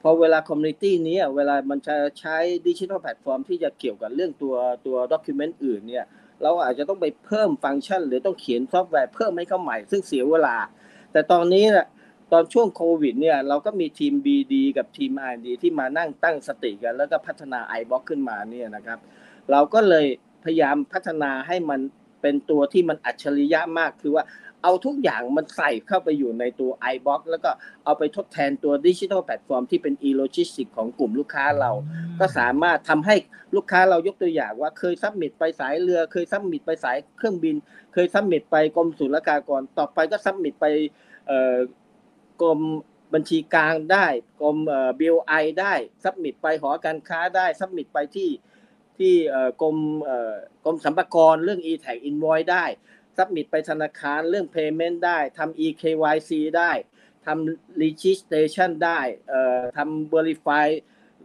พอเวลา community นี้เวลามันจะใช้ดิจิทัลแพลตฟอร์มที่จะเกี่ยวกับเรื่องตัวตัว document อื่นเนี่ยเราอาจจะต้องไปเพิ่มฟังก์ชัน หรือต้องเขียนซอฟต์แวร์เพิ่มให้เขาใหม่ซึ่งเสียเวลา แต่ตอนนี้นะตอนช่วงโควิดเนี่ยเราก็มีทีม BD กับทีม R&D ที่มานั่งตั้งสติกัน แล้วก็พัฒนา iBox ขึ้นมาเนี่ยนะครับ เราก็เลยพยายามพัฒนาให้มันเป็นตัวที่มันอัจฉริยะมากคือว่า เอาทุกอย่างมันใส่เข้าไปอยู่ในตัว iBox แล้วก็เอาไปทดแทนตัวดิจิทัลแพลตฟอร์มที่เป็น e-logistics ของกลุ่มลูกค้าเรา ก็สามารถทำให้ลูกค้าเรายกตัวอย่างว่าเคย submit ไปสายเรือ เคย submit ไปสายเครื่องบิน เคย submit ไปกรมศุลกากร ต่อไปก็ submit ไปกรมบัญชีกลางได้กรมเอ่อ BOI ได้ submit ไปหอการค้าได้ submit ไปที่ที่กรมกรมสรรพากรเรื่อง e-Tax invoice ได้ submit ไปธนาคารเรื่อง payment ได้ทำ eKYC ได้ทำ registration ได้เอ่อทำ verify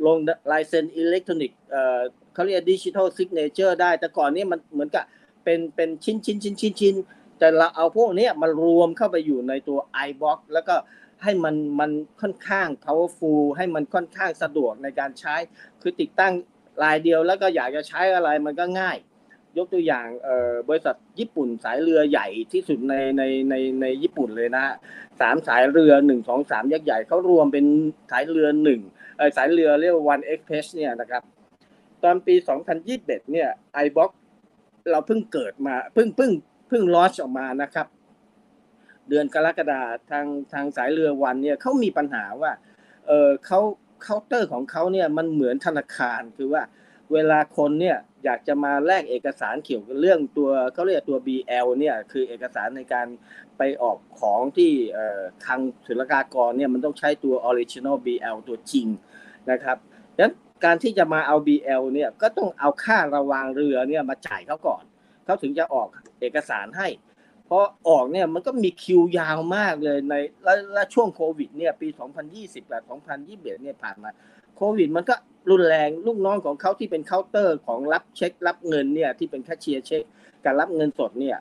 ลง license electronic เอ่อเขาเรียก digital signature ได้ แต่ก่อนนี้มันเหมือนกับเป็นเป็นชิ้นชิ้นชิ้นชิ้นชิ้นแต่เราเอาพวกนี้มารวมเข้าไปอยู่ในตัว iBox แล้วก็ให้มันมันค่อนข้าง powerful ให้มันค่อนข้างสะดวกในการใช้ คือติดตั้งรายเดียวแล้วก็อยากจะใช้อะไรมันก็ง่าย ยกตัวอย่างเอ่อบริษัทญี่ปุ่นสายเรือใหญ่ที่สุดในในในในญี่ปุ่นเลยนะสามสายเรือหนึ่งสองสามยักษ์ใหญ่เขารวมเป็นสายเรือหนึ่งเออสายเรือเรียกว่า One Express เนี่ยนะครับ ตอนปี 2021เนี่ยไอบ็อกเราเพิ่งเกิดมาเพิ่งเพิ่งเพิ่งลอชออกมานะครับ เดือนกรกฎาทางทางสายเรือวันเนี่ยเขามีปัญหาว่าเออเขาเคาน์เตอร์ของเขาเนี่ยมันเหมือนธนาคารคือว่า เวลาคนเนี่ยอยากจะมาแลกเอกสารเกี่ยวกับเรื่องตัวเขาเรียกตัว BL เนี่ยคือเอกสารในการไปออกของที่ทางศุลกากรเนี่ยมันต้องใช้ตัว original BL ตัวจริงนะครับดังนั้นการที่จะมาเอา BL เนี่ยก็ต้องเอาค่าระวางเรือเนี่ยมาจ่ายเขาก่อนเขาถึงจะออกเอกสารให้ เพราะออกเนี่ยมันก็มีคิวยาวมากเลยในและช่วงโควิดเนี่ยปี 2020กับ2021เนี่ยผ่านมาโควิดมันก็ รุนแรงลูกน้องของเขาที่เป็นเคาน์เตอร์ของรับเช็ครับเงินเนี่ยที่เป็นแคชเชียร์เช็คการรับเงินสดเนี่ย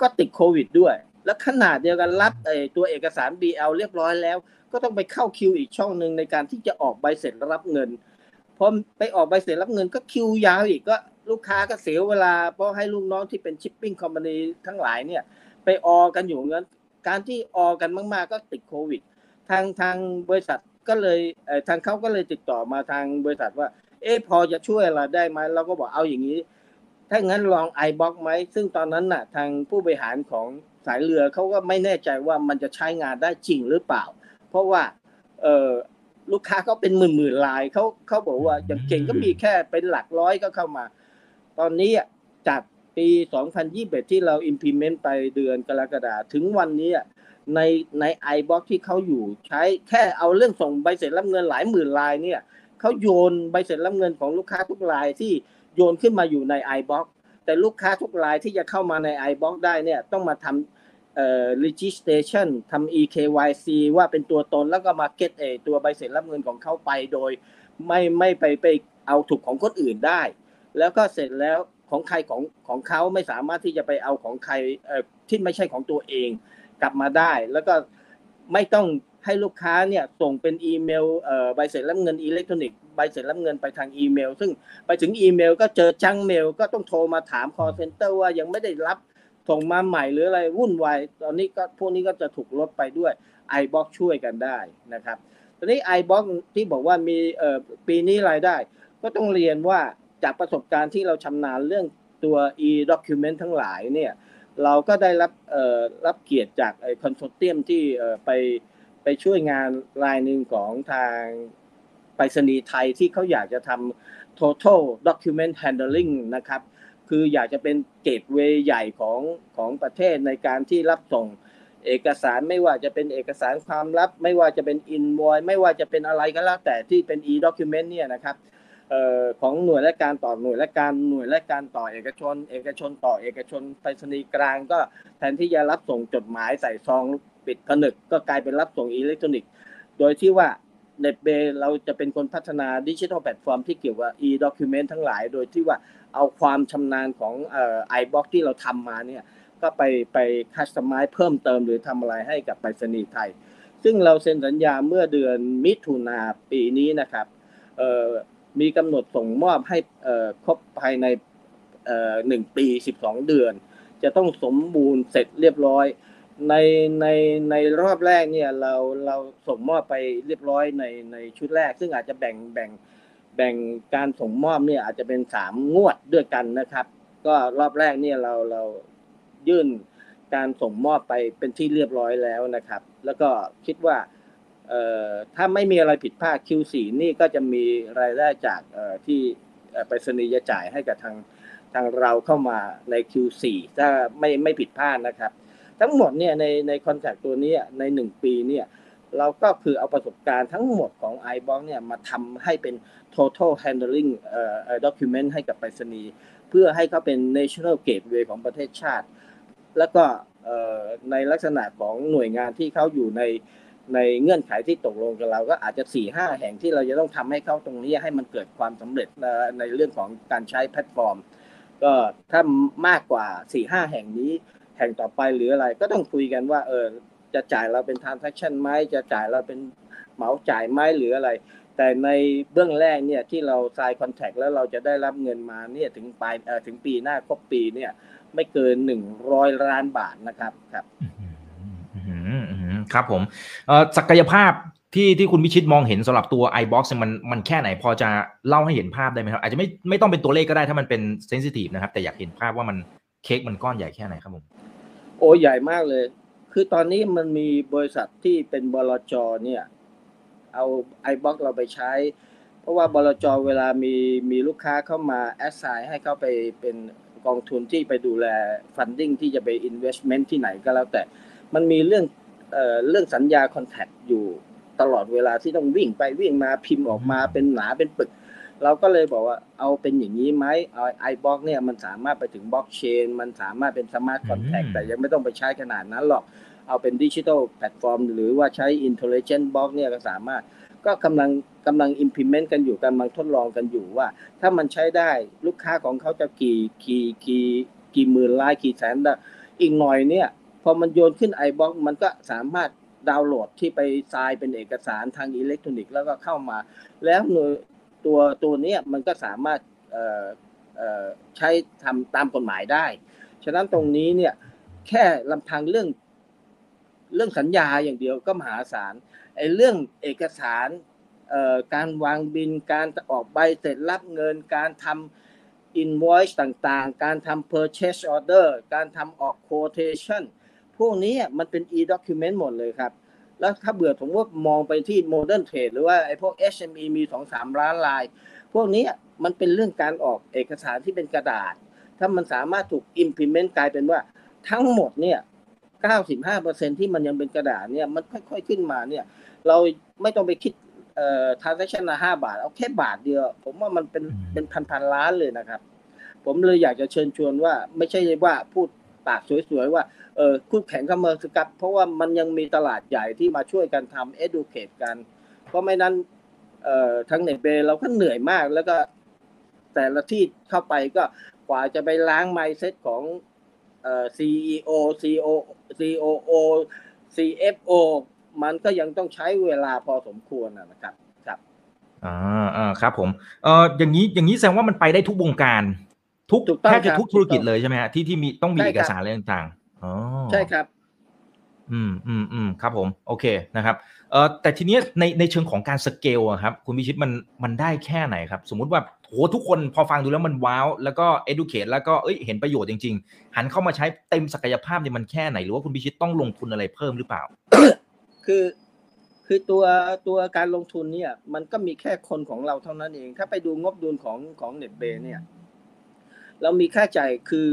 ก็ติดโควิดด้วย แล้วขนาดเดียวกันรับไอตัวเอกสาร BL เรียบร้อยแล้ว ก็ต้องไปเข้าคิวอีกช่องหนึ่งในการที่จะออกใบเสร็จรับเงินพอไปออกใบเสร็จรับเงินก็คิวยาวอีกก็ลูกค้าก็เสียเวลา เพราะให้ลูกน้องที่เป็นชิปปิ้งคอมพานีทั้งหลายเนี่ยไปออกันอยู่เงั้นการที่ออกันมาก ๆ ก็ติดโควิด ทางทางบริษัท ก็เลยทางเขาก็เลยติดต่อมาทางบริษัทว่า เอ๊ะพอจะช่วยเราได้ไหมเราก็บอกเอาอย่างนี้ ถ้างั้นลองไอบ็อกไหมซึ่งตอนนั้นน่ะ ทางผู้บริหารของสายเรือเขาก็ไม่แน่ใจว่ามันจะใช้งานได้จริงหรือเปล่า เพราะว่าเออลูกค้าเขาเป็นหมื่นหมื่นลายเขาเขาบอกว่าอย่างเก่งก็มีแค่เป็นหลักร้อยก็เข้ามา ตอนนี้จากปี 2021 ที่เรา implement ไปเดือนกรกฎาถึงวันนี้ ในใน iBox ที่เขาอยู่ใช้แค่เอาเรื่องส่งใบเสร็จรับเงินหลายหมื่นลายเนี่ยเขาโยนใบเสร็จรับเงินของลูกค้าทุกรายที่โยนขึ้นมาอยู่ใน iBox แต่ลูกค้าทุกรายที่จะเข้ามาใน iBox ได้เนี่ยต้องมาทำเอ่อ registration ทำ eKYC ว่าเป็นตัวตนแล้วก็มาเก็ตเอตัวใบเสร็จรับเงินของเขาไปโดย ไม่ไม่ไปไปเอาถูกของคนอื่นได้ แล้วก็เสร็จแล้วของใครของของเขาไม่สามารถที่จะไปเอาของใครเอ่อที่ไม่ใช่ของตัวเอง กลับมาได้ แล้วก็ไม่ต้องให้ลูกค้าเนี่ยส่งเป็นอีเมลใบเสร็จรับเงินอิเล็กทรอนิกส์ใบเสร็จรับเงินไปทางอีเมล ซึ่งไปถึงอีเมล ก็เจอจังเมล ก็ต้องโทรมาถาม call center ว่ายังไม่ได้รับส่งมาใหม่หรืออะไรวุ่นวายตอนนี้ก็พวกนี้ก็จะถูกลดไปด้วย iBox ช่วยกันได้นะครับตอนนี้ iBox ที่บอกว่ามีปีนี้รายได้ ก็ต้องเรียนว่าจากประสบการณ์ที่เราชำนาญเรื่องตัว e-document ทั้งหลายเนี่ย เราก็ได้รับรับเกียรติจาก consortium ที่ไปไปช่วยงานรายหนึ่งของทางไปรษณีย์ไทยที่เขาอยากจะทำ total document handling นะครับ คืออยากจะเป็น gateway ใหญ่ของของประเทศในการที่รับส่งเอกสารไม่ว่าจะเป็นเอกสารความลับ ไม่ว่าจะเป็น invoice ไม่ว่าจะเป็นอะไรก็แล้วแต่ที่เป็น e-document เนี่ยนะครับ ของหน่วยราชการต่อหน่วยราชการหน่วยราชการต่อเอกชน เอกชนต่อเอกชนไปรษณีย์กลางก็แทนที่จะรับส่งจดหมายใส่ซองปิดผนึก ก็กลายเป็นรับส่งอิเล็กทรอนิกส์ โดยที่ว่าเน็ตเบย์เราจะเป็นคนพัฒนาดิจิทัลแพลตฟอร์มที่เกี่ยวกับ e-document ทั้งหลาย โดยที่ว่าเอาความชำนาญของเอ่อ iBox ที่เราทำมาเนี่ยก็ไปไป customize เพิ่มเติมหรือทำอะไรให้กับไปรษณีย์ไทย ซึ่งเราเซ็นสัญญาเมื่อเดือนมิถุนาปีนี้นะครับ มีกำหนดส่งมอบให้ครบภายในหนึ่งปีสิบสองเดือน จะต้องสมบูรณ์เสร็จเรียบร้อย ในในในรอบแรกเนี่ยเราเราส่งมอบไปเรียบร้อยในในชุดแรก ซึ่งอาจจะแบ่งแบ่งแบ่งการส่งมอบเนี่ยอาจจะเป็นสามงวดด้วยกันนะครับ ก็รอบแรกเนี่ยเราเรายื่นการส่งมอบไปเป็นที่เรียบร้อยแล้วนะครับ แล้วก็คิดว่า ถ้าไม่มีอะไรผิดพลาด Q4 นี่ก็จะมีรายได้จากที่ไปรษณียจ่ายให้กับทางทางเราเข้ามาใน Q4 ถ้าไม่ไม่ผิดพลาดนะครับ ทั้งหมดเนี่ยในในคอนแทคตัวนี้ในหนึ่งปีเนี่ยเราก็คือเอาประสบการณ์ทั้งหมดของ i b o x เนี่ยมาทำให้เป็น total handling document ให้กับไปรษณีย์เพื่อให้เขาเป็น national gateway ของประเทศชาติ แล้วก็ในลักษณะของหน่วยงานที่เขาอยู่ใน ในเงื่อนไขที่ตกลงกับเราก็อาจจะ4ี่ห้าแห่งที่เราจะต้องทำให้เข้าตรงนี้ให้มันเกิดความสำเร็จในเรื่องของการใช้แพลตฟอร์ม ก็ถ้ามากกว่า4ี่ห้าแห่งนี้ แห่งต่อไปหรืออะไรก็ต้องคุยกันว่าเออจะจ่ายเราเป็น transaction ไหมจะจ่ายเราเป็นเหมาจ่ายไหมหรืออะไร แต่ในเบื้องแรกเนี่ยที่เรา sign contract แล้วเราจะได้รับเงินมาเนี่ยถึงปลายถึงปีหน้าครบปีเนี่ยไม่เกินหนึ่งร้อยล้านบาทนะครับครับ อื้อหืออื้อหืออื้อหือ ครับผมศักยภาพที่ที่คุณวิชิตมองเห็นสำหรับตัว iBox มันมันแค่ไหนพอจะเล่าให้เห็นภาพได้ไหมครับ อาจจะไม่ไม่ต้องเป็นตัวเลขก็ได้ถ้ามันเป็นเซนซิทีฟนะครับ แต่อยากเห็นภาพว่ามันเค้กมันก้อนใหญ่แค่ไหนครับผม โอ้ใหญ่มากเลย คือตอนนี้มันมีบริษัทที่เป็นบลจเนี่ย เอาไอบล็อกเราไปใช้ เพราะว่าบลจเวลามีมีลูกค้าเข้ามา assign ให้เขาไปเป็นกองทุนที่ไปดูแล funding ที่จะไป investment ที่ไหนก็แล้วแต่มันมีเรื่อง เอ่อเรื่องสัญญา contract อยู่ตลอดเวลาที่ต้องวิ่งไปวิ่งมาพิมพ์ออกมาเป็นหนาเป็นปึก เราก็เลยบอกว่าเอาเป็นอย่างนี้ไหมเอาไอบล็อกเนี่ยมันสามารถไปถึงบล็อกเชน มันสามารถเป็น smart contract อืมแต่ยังไม่ต้องไปใช้ขนาดนั้นหรอก เอาเป็นดิจิทัลแพลตฟอร์มหรือว่าใช้ Intelligent Box เนี่ยก็สามารถก็กำลังกำลัง implement กันอยู่กำลังทดลองกันอยู่ว่า ถ้ามันใช้ได้ลูกค้าของเขาจะกี่กี่กี่กี่หมื่นลายกี่แสนได้อีกหน่อยเนี่ย พอมันโยนขึ้น iBox มันก็สามารถดาวน์โหลดที่ไปทรายเป็นเอกสารทางอิเล็กทรอนิกส์แล้วก็เข้ามา แล้วหน่วยตัวตัวนี้มันก็สามารถใช้ทำตามกฎหมายได้ ฉะนั้นตรงนี้เนี่ยแค่ลำพังเรื่องเรื่องสัญญาอย่างเดียวก็มหาศาลไอ้เรื่องเอกสารการวางบินการออกใบเสร็จรับเงิน การทำ invoice ต่างๆ การทำ purchase order การทำออก quotation พ วกนี้มันเป็น e-document หมดเลยครับ แล้วถ้าเบื่อผมว่ามองไปที่ modern trade หรือว่าไอ้พวก SME มีสองสามล้านลาย พวกนี้มันเป็นเรื่องการออกเอกสารที่เป็นกระดาษ ถ้ามันสามารถถูก implement กลายเป็นว่าทั้งหมดเนี่ย95%ที่มันยังเป็นกระดาษเนี่ยมันค่อย ๆขึ้นมาเนี่ยเราไม่ต้องไปคิดเอ่อ transaction ละห้าบาท เอาแค่บาทเดียว ผมว่ามันเป็นอืมเป็นพันๆล้านเลยนะครับ ผมเลยอยากจะเชิญชวนว่าไม่ใช่ว่าพูดปากสวยๆว่าเออ คู่แข่งเข้ามาสกัดเพราะว่ามันยังมีตลาดใหญ่ที่มาช่วยกันทำ educate กัน เพราะไม่นั้นเอ่อทั้งเน็ตเบย์เราก็เหนื่อยมากแล้วก็แต่ละที่เข้าไปก็กว่าจะไปล้าง mindset ของเอ่อ CEO CEO COO CFO มันก็ยังต้องใช้เวลาพอสมควรนะนะครับครับอ่าอ่าครับผมเอ่ออย่างนี้อย่างนี้แสดงว่ามันไปได้ทุกวงการ ทุกถูกต้องแทบจะครับทุกธุรกิจถูกต้องเลยใช่ไหมฮะที่ที่มีต้องมีใช่เอครักบสารอะไรต่างๆ อ๋อใช่ครับ อืมอืมอืมครับ ผม โอเคนะครับ เอ่อแต่ทีเนี้ยในในเชิงของการสเกลอะครับ คุณพิชิตมันมันได้แค่ไหนครับ สมมุติว่าโหทุกคนพอฟังดูแล้วมันว้าว แล้วก็ educate แล้วก็เอ้ยเห็นประโยชน์จริง ๆ หันเข้ามาใช้เต็มศักยภาพเนี่ยมันแค่ไหน หรือว่าคุณพิชิตต้องลงทุนอะไรเพิ่มหรือเปล่า คือคือตัวตัวการลงทุนเนี่ย มันก็มีแค่คนของเราเท่านั้นเอง ถ้าไปดูงบดุลของของเน็ตเบย์เนี่ย เรามีค่าใช้จ่ายคือ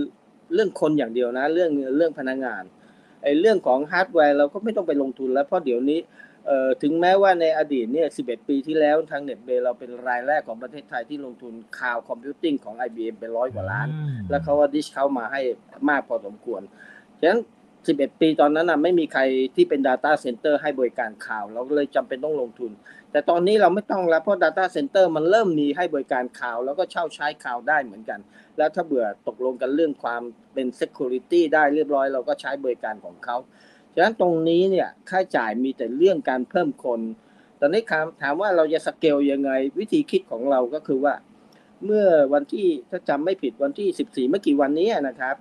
เรื่องคนอย่างเดียวนะ เรื่องเรื่องพนักงานไอ้เรื่องของฮาร์ดแวร์เราก็ไม่ต้องไปลงทุนแล้วเพราะเดี๋ยวนี้เอ่อถึงแม้ว่าในอดีตเนี่ย 11 ปีที่แล้วทางเน็ตเบเราเป็นรายแรกของประเทศไทยที่ลงทุนคาวคอมพิวติ้งของ IBM เป็นร้อยกว่าล้าน แล้วเขาว่าดิชเข้ามาให้มากพอสมควร ฉะนั้น 11 ปีตอนนั้นน่ะไม่มีใครที่เป็น Data Center ให้บริการข่าว เราก็เลยจำเป็นต้องลงทุน แต่ตอนนี้เราไม่ต้องแล้วเพราะ Data Center มันเริ่มมีให้บริการข่าว แล้วก็เช่าใช้ข่าวได้เหมือนกัน แล้วถ้าเบื่อตกลงกันเรื่องความเป็น Security ได้เรียบร้อย เราก็ใช้บริการของเขาฉะนั้นตรงนี้เนี่ยค่าจ่ายมีแต่เรื่องการเพิ่มคน ตอนนี้ถามถามว่าเราจะสเกลยังไง วิธีคิดของเราก็คือว่า เมื่อวันที่ถ้าจำไม่ผิดวันที่ 14 เมื่อกี่วันนี้นะครับ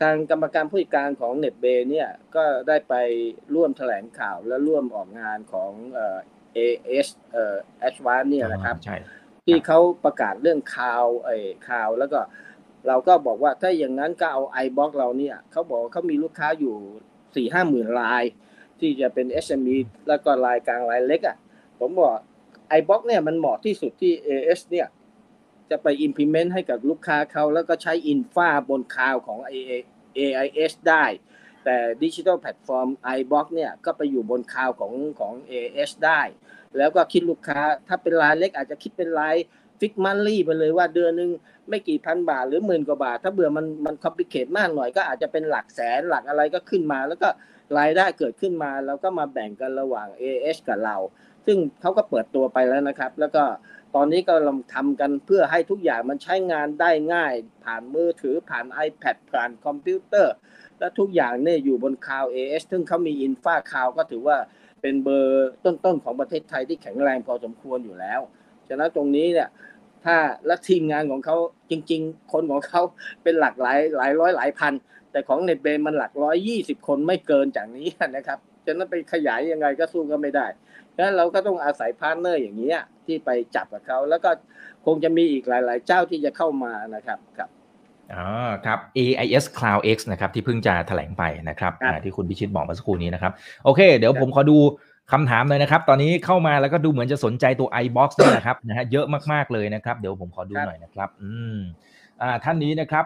ทางกรรมการผู้จัดการของเน็ตเบเนี่ยก็ได้ไปร่วมแถลงข่าวและร่วมออกงานของ AS เอ่อ Advance เนี่ยนะครับใช่ที่เขาประกาศเรื่องข่าวเอ่อข่าวแล้วก็เราก็บอกว่าถ้าอย่างนั้นก็เอา iBox เราเนี่ยเขาบอกว่าเขามีลูกค้าอยู่สี่ห้าหมื่นราย ที่จะเป็น SME แล้วก็รายกลางรายเล็กอะผมบอก iBox เนี่ยมันเหมาะที่สุดที่ AS เนี่ยจะไป implement ให้กับลูกค้าเขาแล้วก็ใช้ infra บน cloud ของ AIS ได้ แต่ดิจิทัลแพลตฟอร์ม iBox เนี่ยก็ไปอยู่บนคาวของของ AS ได้ แล้วก็คิดลูกค้าถ้าเป็นรายเล็กอาจจะคิดเป็นราย fix monthly ไปเลยว่าเดือนหนึ่งไม่กี่พันบาทหรือหมื่นกว่าบาท ถ้าเผื่อมันมัน complicate มากหน่อยก็อาจจะเป็นหลักแสนหลักอะไรก็ขึ้นมา แล้วก็รายได้เกิดขึ้นมา แล้วก็มาแบ่งกันระหว่าง AIS กับเรา ซึ่งเขาก็เปิดตัวไปแล้วนะครับ แล้วก็ตอนนี้กำลังทำกันเพื่อให้ทุกอย่างมันใช้งานได้ง่าย ผ่านมือถือผ่าน iPad ผ่านคอมพิวเตอร์ และทุกอย่างเนี่ยอยู่บนคาว AS ซึ่งเขามี infra cloud ก็ถือว่าเป็นเบอร์ต้นๆของประเทศไทยที่แข็งแรงพอสมควรอยู่แล้ว ฉะนั้นตรงนี้เนี่ยถ้าและทีมงานของเขาจริง ๆ คนของเขาเป็นหลักหลายหลายร้อยหลายพัน แต่ของ Netbay มันหลักร้อยยี่สิบคนไม่เกินจากนี้นะครับฉะนั้นไปขยายยังไงก็สู้ก็ไม่ได้ฉะนั้นเราก็ต้องอาศัย partner อย่างนี้ยที่ไปจับกับเขาแล้วก็คงจะมีอีกหลาย ๆ เจ้าที่จะเข้ามานะครับครับ อ๋อครับ AIS Cloud X นะครับที่เพิ่งจะแถลงไปนะครับครับอ่าที่คุณพิชิตบอกเมื่อสักครู่นี้นะครับ โอเค เดี๋ยวผมขอดูคำถามเลยนะครับ ตอนนี้เข้ามาแล้วก็ดูเหมือนจะสนใจตัว iBox ด้วยนะครับนะฮะเยอะมากๆเลยนะครับ เดี๋ยวผมขอดูหน่อยนะครับ อืมอ่าท่านนี้นะครับ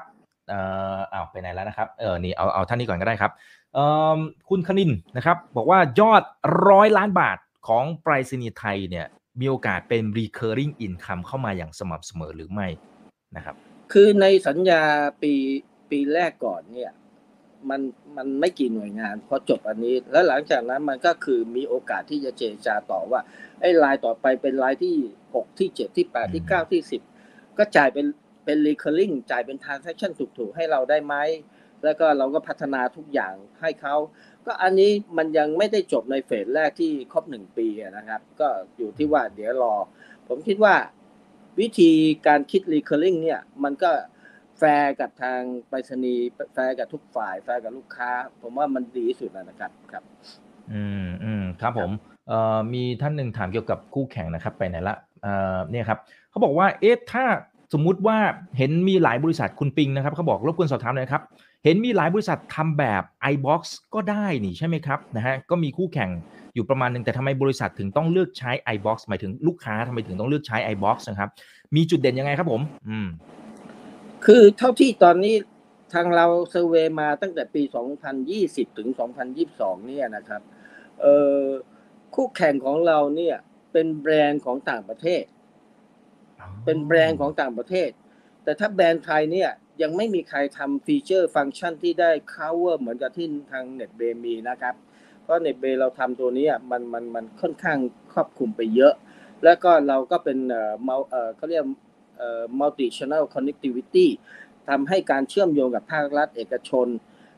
เอ่ออ้าวไปไหนแล้วนะครับเออนี่เอาเอาท่านนี้ก่อนก็ได้ครับเอ่อคุณคณินนะครับ บอกว่ายอดร้อยล้านบาทของไปรษณีย์ไทยเนี่ย มีโอกาสเป็น recurring income เข้ามาอย่างสม่ำเสมอหรือไม่นะครับ คือในสัญญาปีปีแรกก่อนเนี่ย มันมันไม่กี่หน่วยงานพอจบอันนี้ แล้วหลังจากนั้นมันก็คือมีโอกาสที่จะเจรจาต่อว่าไอ้รายต่อไปเป็นรายที่หกที่เจ็ดที่แปดที่เก้าที่สิบก็จ่ายเป็นเป็น recurring จ่ายเป็น transaction ถูกๆให้เราได้ไหมแล้วก็เราก็พัฒนาทุกอย่างให้เขาก็อันนี้มันยังไม่ได้จบในเฟสแรกที่ครบหนึ่งปีอะนะครับ ก็อยู่ที่ว่าเดี๋ยวรอ ผมคิดว่า วิธีการคิด recurring เนี่ยมันก็แฟร์กับทางไปรษณีย์แฟร์กับทุกฝ่าย แฟร์กับลูกค้า ผมว่ามันดีที่สุดแล้วนะครับครับ อืมอืมครับผมเอ่อมีท่านหนึ่งถามเกี่ยวกับคู่แข่งนะครับ ไปไหนละเอ่อเนี่ยครับเขาบอกว่าเอ๊ะถ้าสมมุติว่าเห็นมีหลายบริษัทคุณปิงนะครับเขาบอกรบกวนสอบถามหน่อยครับ เห็นมีหลายบริษัททำแบบ iBox ก็ได้นี่ใช่ไหมครับนะฮะก็มีคู่แข่ง อยู่ประมาณหนึ่งแต่ทำไมบริษัทถึงต้องเลือกใช้ iBox หมายถึงลูกค้าทำไมถึงต้องเลือกใช้ iBox นะครับมีจุดเด่นยังไงครับผม อืม คือเท่าที่ตอนนี้ทางเรา survey มาตั้งแต่ปี 2020 ถึง 2022 เนี่ยนะครับเอ่อคู่แข่งของเราเนี่ย เป็นแบรนด์ของต่างประเทศ เป็นแบรนด์ของต่างประเทศ แต่ถ้าแบรนด์ไทยเนี่ยยังไม่มีใครทำ feature function ที่ได้ cover เหมือนกับที่ทาง Netbay มีนะครับ เพราะ Netbay เราทำตัวนี้อะมันมันมันค่อนข้างครอบคลุมไปเยอะ แล้วก็เราก็เป็นเอ่อเอ่อเขาเรียกเอ่อ multi channel connectivity ทำให้การเชื่อมโยงกับภาครัฐเอกชน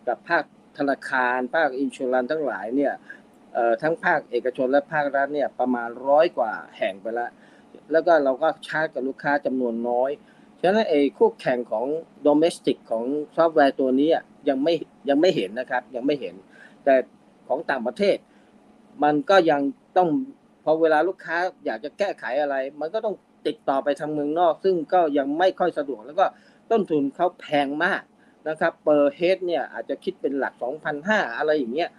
กับภาคธนาคาร ภาค insurance ทั้งหลายเนี่ยเอ่อทั้งภาคเอกชนและภาครัฐเนี่ยประมาณร้อยกว่าแห่งไปแล้วแล้วก็เราก็ชาร์จกับลูกค้าจำนวนน้อยฉะนั้นไอ้คู่แข่งของ domestic ของซอฟต์แวร์ตัวนี้อะยังไม่ยังไม่เห็นนะครับยังไม่เห็น แต่ ของต่างประเทศ มันก็ยังต้องพอเวลาลูกค้าอยากจะแก้ไขอะไร มันก็ต้องติดต่อไปทางเมืองนอก ซึ่งก็ยังไม่ค่อยสะดวก แล้วก็ต้นทุนเขาแพงมากนะครับเปอร์เฮดเนี่ยอาจจะคิดเป็นหลัก 2,500 อะไรอย่างเงี้ย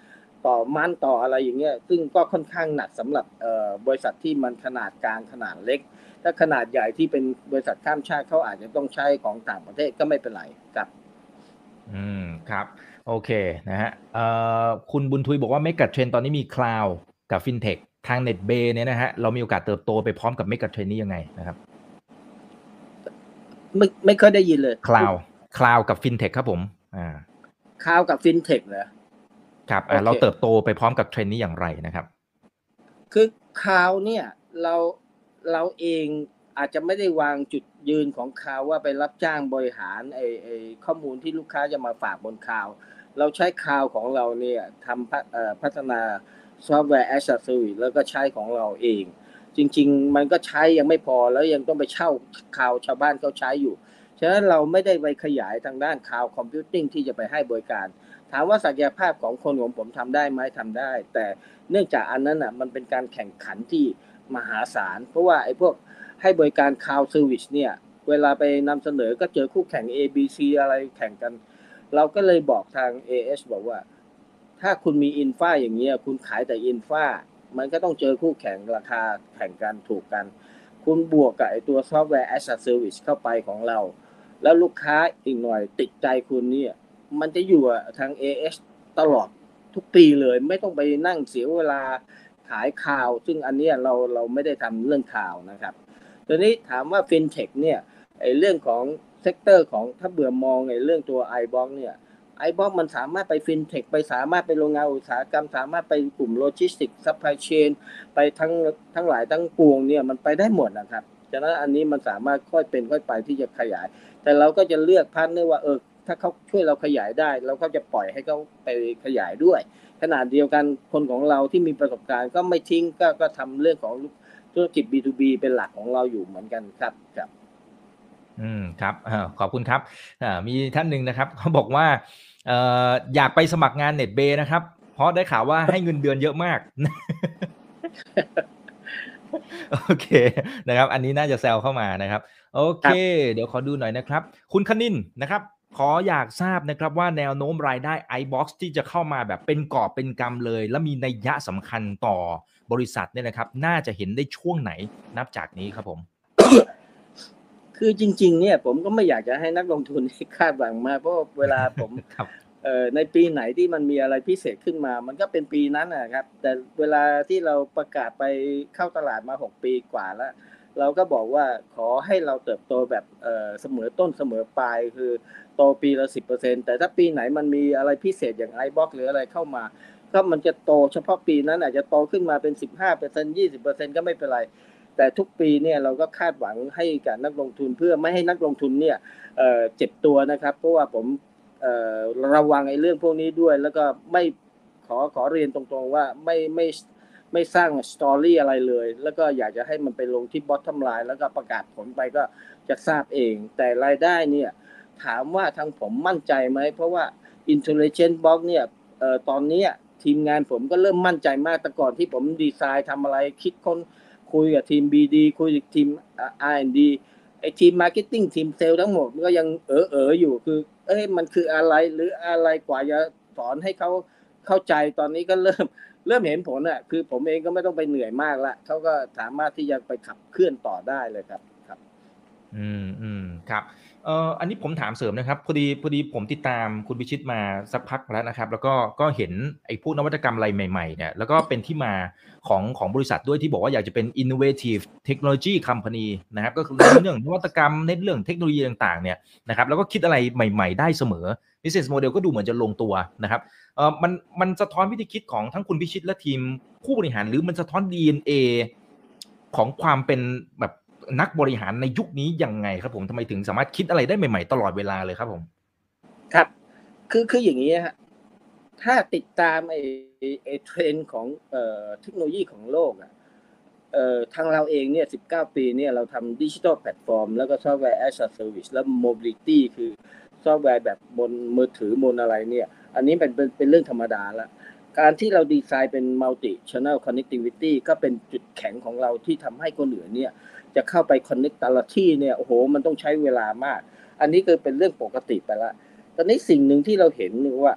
ต่อมันต่ออะไรอย่างเงี้ยซึ่งก็ค่อนข้างหนักสำหรับบริษัทที่มันขนาดกลางขนาดเล็ก ถ้าขนาดใหญ่ที่เป็นบริษัทข้ามชาติเขาอาจจะต้องใช้ของต่างประเทศก็ไม่เป็นไรครับ อืมครับ โอเคนะฮะเอ่อคุณบุญทุยบอกว่า megatrend ตอนนี้มี cloud กับฟินเทคทาง Netbay เนี่ยนะฮะเรามีโอกาสเติบโตไปพร้อมกับ megatrend นี้ยังไงนะครับ ไม่ไม่เคยได้ยินเลย cloud cloud กับฟินเทคครับผม อ่า cloud กับฟินเทคเหรอครับอ่าโอเคเราเติบโตไปพร้อมกับเทรนด์นี้อย่างไรนะครับ คือ cloud เนี่ยเราเราเอง อาจจะไม่ได้วางจุดยืนของคาวว่าไปรับจ้างบริหารไอไอข้อมูลที่ลูกค้าจะมาฝากบนคาว เราใช้คาวของเราเนี่ยทำพัฒเอ่อพัฒนา software as a service แล้วก็ใช้ของเราเอง จริง ๆ มันก็ใช้ยังไม่พอแล้วยังต้องไปเช่าคาวชาวบ้านเขาใช้อยู่ฉะนั้นเราไม่ได้ไปขยายทางด้าน cloud computing ที่จะไปให้บริการ ถามว่าศักยภาพของคนของผมทำได้ไหมทำได้ แต่เนื่องจากอันนั้นอะมันเป็นการแข่งขันที่มหาศาล เพราะว่าไอ้พวก ให้บริการ cloud service เนี่ยเวลาไปนำเสนอก็เจอคู่แข่ง A B C อะไรแข่งกัน เราก็เลยบอกทาง AS บอกว่า ถ้าคุณมี infra อย่างเงี้ยคุณขายแต่ infra มันก็ต้องเจอคู่แข่งราคาแข่งกันถูกกัน คุณบวกกับไอตัวซอฟต์แวร์ as a service เข้าไปของเรา แล้วลูกค้าอีกหน่อยติดใจคุณเนี่ย มันจะอยู่กับทาง AS ตลอดทุกปีเลย ไม่ต้องไปนั่งเสียเวลาขายข่าว ซึ่งอันนี้เราเราไม่ได้ทำเรื่องข่าวนะครับ ทีนี้ถามว่า FinTech เนี่ยไอ้เรื่องของ sector ของถ้าเบื่อมองไอเรื่องตัว i b o x เนี่ยไอบล็อกมันสามารถไปฟินเทคไปสามารถไปโรงงานอุตสาหกรรม สามารถไปกลุ่มโลจิสติกส์ supply chain ไปทั้งทั้งหลายทั้งปวงเนี่ยมันไปได้หมดนะครับฉะนั้นอันนี้มันสามารถค่อยเป็นค่อยไปที่จะขยาย แต่เราก็จะเลือก partner ว่าเออถ้าเขาช่วยเราขยายได้ เราก็จะปล่อยให้เขาไปขยายด้วยขนาดเดียวกันคนของเราที่มีประสบการณ์ก็ไม่ทิ้งก็ก็ทำเรื่องของ ธุรกิจ B2B เป็นหลักของเราอยู่เหมือนกันครับครับอืมครับอ่าขอบคุณครับอ่ามีท่านหนึ่งนะครับเขาบอกว่าเอ่ออยากไปสมัครงานเน็ตเบย์นะครับ เพราะได้ข่าวว่าให้เงินเดือนเยอะมากโอเคนะครับ อันนี้น่าจะแซวเข้ามานะครับ โอเค เดี๋ยวขอดูหน่อยนะครับ คุณคณินนะครับ ขออยากทราบนะครับว่าแนวโน้มรายได้ iBox ที่จะเข้ามาแบบเป็นกอบเป็นกำเลย และมีนัยยะสำคัญต่อบริษัทเนี่ยนะครับ น่าจะเห็นได้ช่วงไหนนับจากนี้ครับผม คือจริง ๆ เนี่ย ผมก็ไม่อยากจะให้นักลงทุนคาดหวังมากเพราะว่าเวลาผมครับเอ่อในปีไหนที่มันมีอะไรพิเศษขึ้นมา มันก็เป็นปีนั้นนะครับ แต่เวลาที่เราประกาศไปเข้าตลาดมา 6 ปีกว่าแล้ว เราก็บอกว่าขอให้เราเติบโตแบบเอ่อเสมอต้นเสมอปลายคือโตปีละ10%แต่ถ้าปีไหนมันมีอะไรพิเศษอย่างไอบ็อกหรืออะไรเข้ามาก็มันจะโตเฉพาะปีนั้นอาจจะโตขึ้นมาเป็น15% 20%ก็ไม่เป็นไร แต่ทุกปีเนี่ยเราก็คาดหวังให้กับนักลงทุนเพื่อไม่ให้นักลงทุนเนี่ยเเจ็บตัวนะครับ เพราะว่าผมระวังไอ้เรื่องพวกนี้ด้วย แล้วก็ไม่ขอขอเรียนตรงๆว่าไม่ไม่ไม่สร้าง story อะไรเลย แล้วก็อยากจะให้มันไปลงที่ bottom line แล้วก็ประกาศผลไปก็จะทราบเอง แต่รายได้เนี่ย ถามว่าทางผมมั่นใจไหม เพราะว่า Intelligent Box เนี่ยเออตอนนี้ทีมงานผมก็เริ่มมั่นใจมากแต่ก่อนที่ผมดีไซน์ทำอะไรคิดค้นคุยกับทีม BD คุยกับทีม R&D ไอ้ทีม marketing ทีมเซลล์ทั้งหมดก็ยังเออเอออยู่คือ เอ้ยมันคืออะไรหรืออะไรกว่าจะสอนให้เขาเข้าใจตอนนี้ก็เริ่มเริ่มเห็นผลอะคือผมเองก็ไม่ต้องไปเหนื่อยมากละเขาก็สามารถที่จะไปขับเคลื่อนต่อได้เลยครับ ครับ อืมอืมครับ เอ่ออันนี้ผมถามเสริมนะครับพอดีพอดีผมติดตามคุณพิชิตมาสักพักแล้วนะครับ แล้วก็ก็เห็นไอ้พวกนวัตกรรมอะไรใหม่ๆเนี่ยแล้วก็เป็นที่มาของของบริษัทด้วยที่บอกว่าอยากจะเป็น innovative technology company นะครับก็คือเรื่องนวัตกรรมเน้นเรื่องเทคโนโลยีต่างๆเนี่ยนะครับแล้วก็คิดอะไรใหม่ๆได้เสมอ business model ก็ดูเหมือนจะลงตัวนะครับเอ่อมันมันสะท้อนวิธีคิดของทั้งคุณพิชิตและทีมผู้บริหารหรือมันสะท้อน DNA ของความเป็นแบบ นักบริหารในยุคนี้ยังไงครับผมทำไมถึงสามารถคิดอะไรได้ใหม่ๆตลอดเวลาเลยครับผม ครับ คือคืออย่างนี้ฮะถ้าติดตามไอ้ไอ้เทรนด์ของเอ่อเทคโนโลยีของโลกอะเอ่อทางเราเองเนี่ย 19 ปีเนี่ยเราทำดิจิทัลแพลตฟอร์มแล้วก็ software as a service แล้ว mobility คือซอฟต์แวร์แบบบนมือถือบนอะไรเนี่ย อันนี้เป็นเป็นเรื่องธรรมดาละการที่เราดีไซน์เป็น multi channel connectivity ก็เป็นจุดแข็งของเราที่ทำให้คนอื่นเนี่ย จะเข้าไป connect แต่ละที่เนี่ยโอ้โห มันต้องใช้เวลามาก อันนี้คือเป็นเรื่องปกติไปละตอนนี้สิ่งหนึ่งที่เราเห็นคือว่า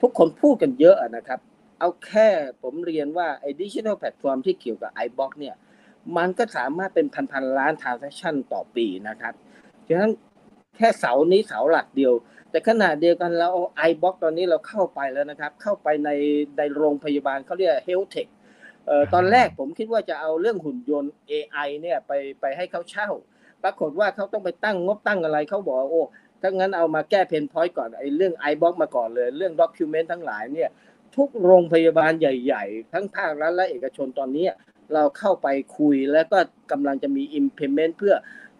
ทุกคนพูดกันเยอะนะครับ เอาแค่ผมเรียนว่าไอ้ดิจิทัลแพลตฟอร์มที่เกี่ยวกับ iBox เนี่ยมันก็สามารถเป็นพันๆล้าน transaction ต่อปีนะครับฉะนั้นแค่เสานี้เสาหลักเดียว แต่ขณะเดียวกันเราเอา iBox ตอนนี้เราเข้าไปแล้วนะครับ เข้าไปในในโรงพยาบาลเขาเรียก health tech เอ่อ ตอนแรกผมคิดว่าจะเอาเรื่องหุ่นยนต์ AI เนี่ยไปไปให้เขาเช่า ปรากฏว่าเขาต้องไปตั้งงบตั้งอะไรเขาบอกว่าโอ้ถ้างั้นเอามาแก้ pain point ก่อนไอ้เรื่อง iBox มาก่อนเลย เรื่อง document ทั้งหลายเนี่ยทุกโรงพยาบาลใหญ่ ๆ ทั้งภาครัฐและเอกชนตอนนี้เราเข้าไปคุยแล้วก็กำลังจะมี implement เพื่อ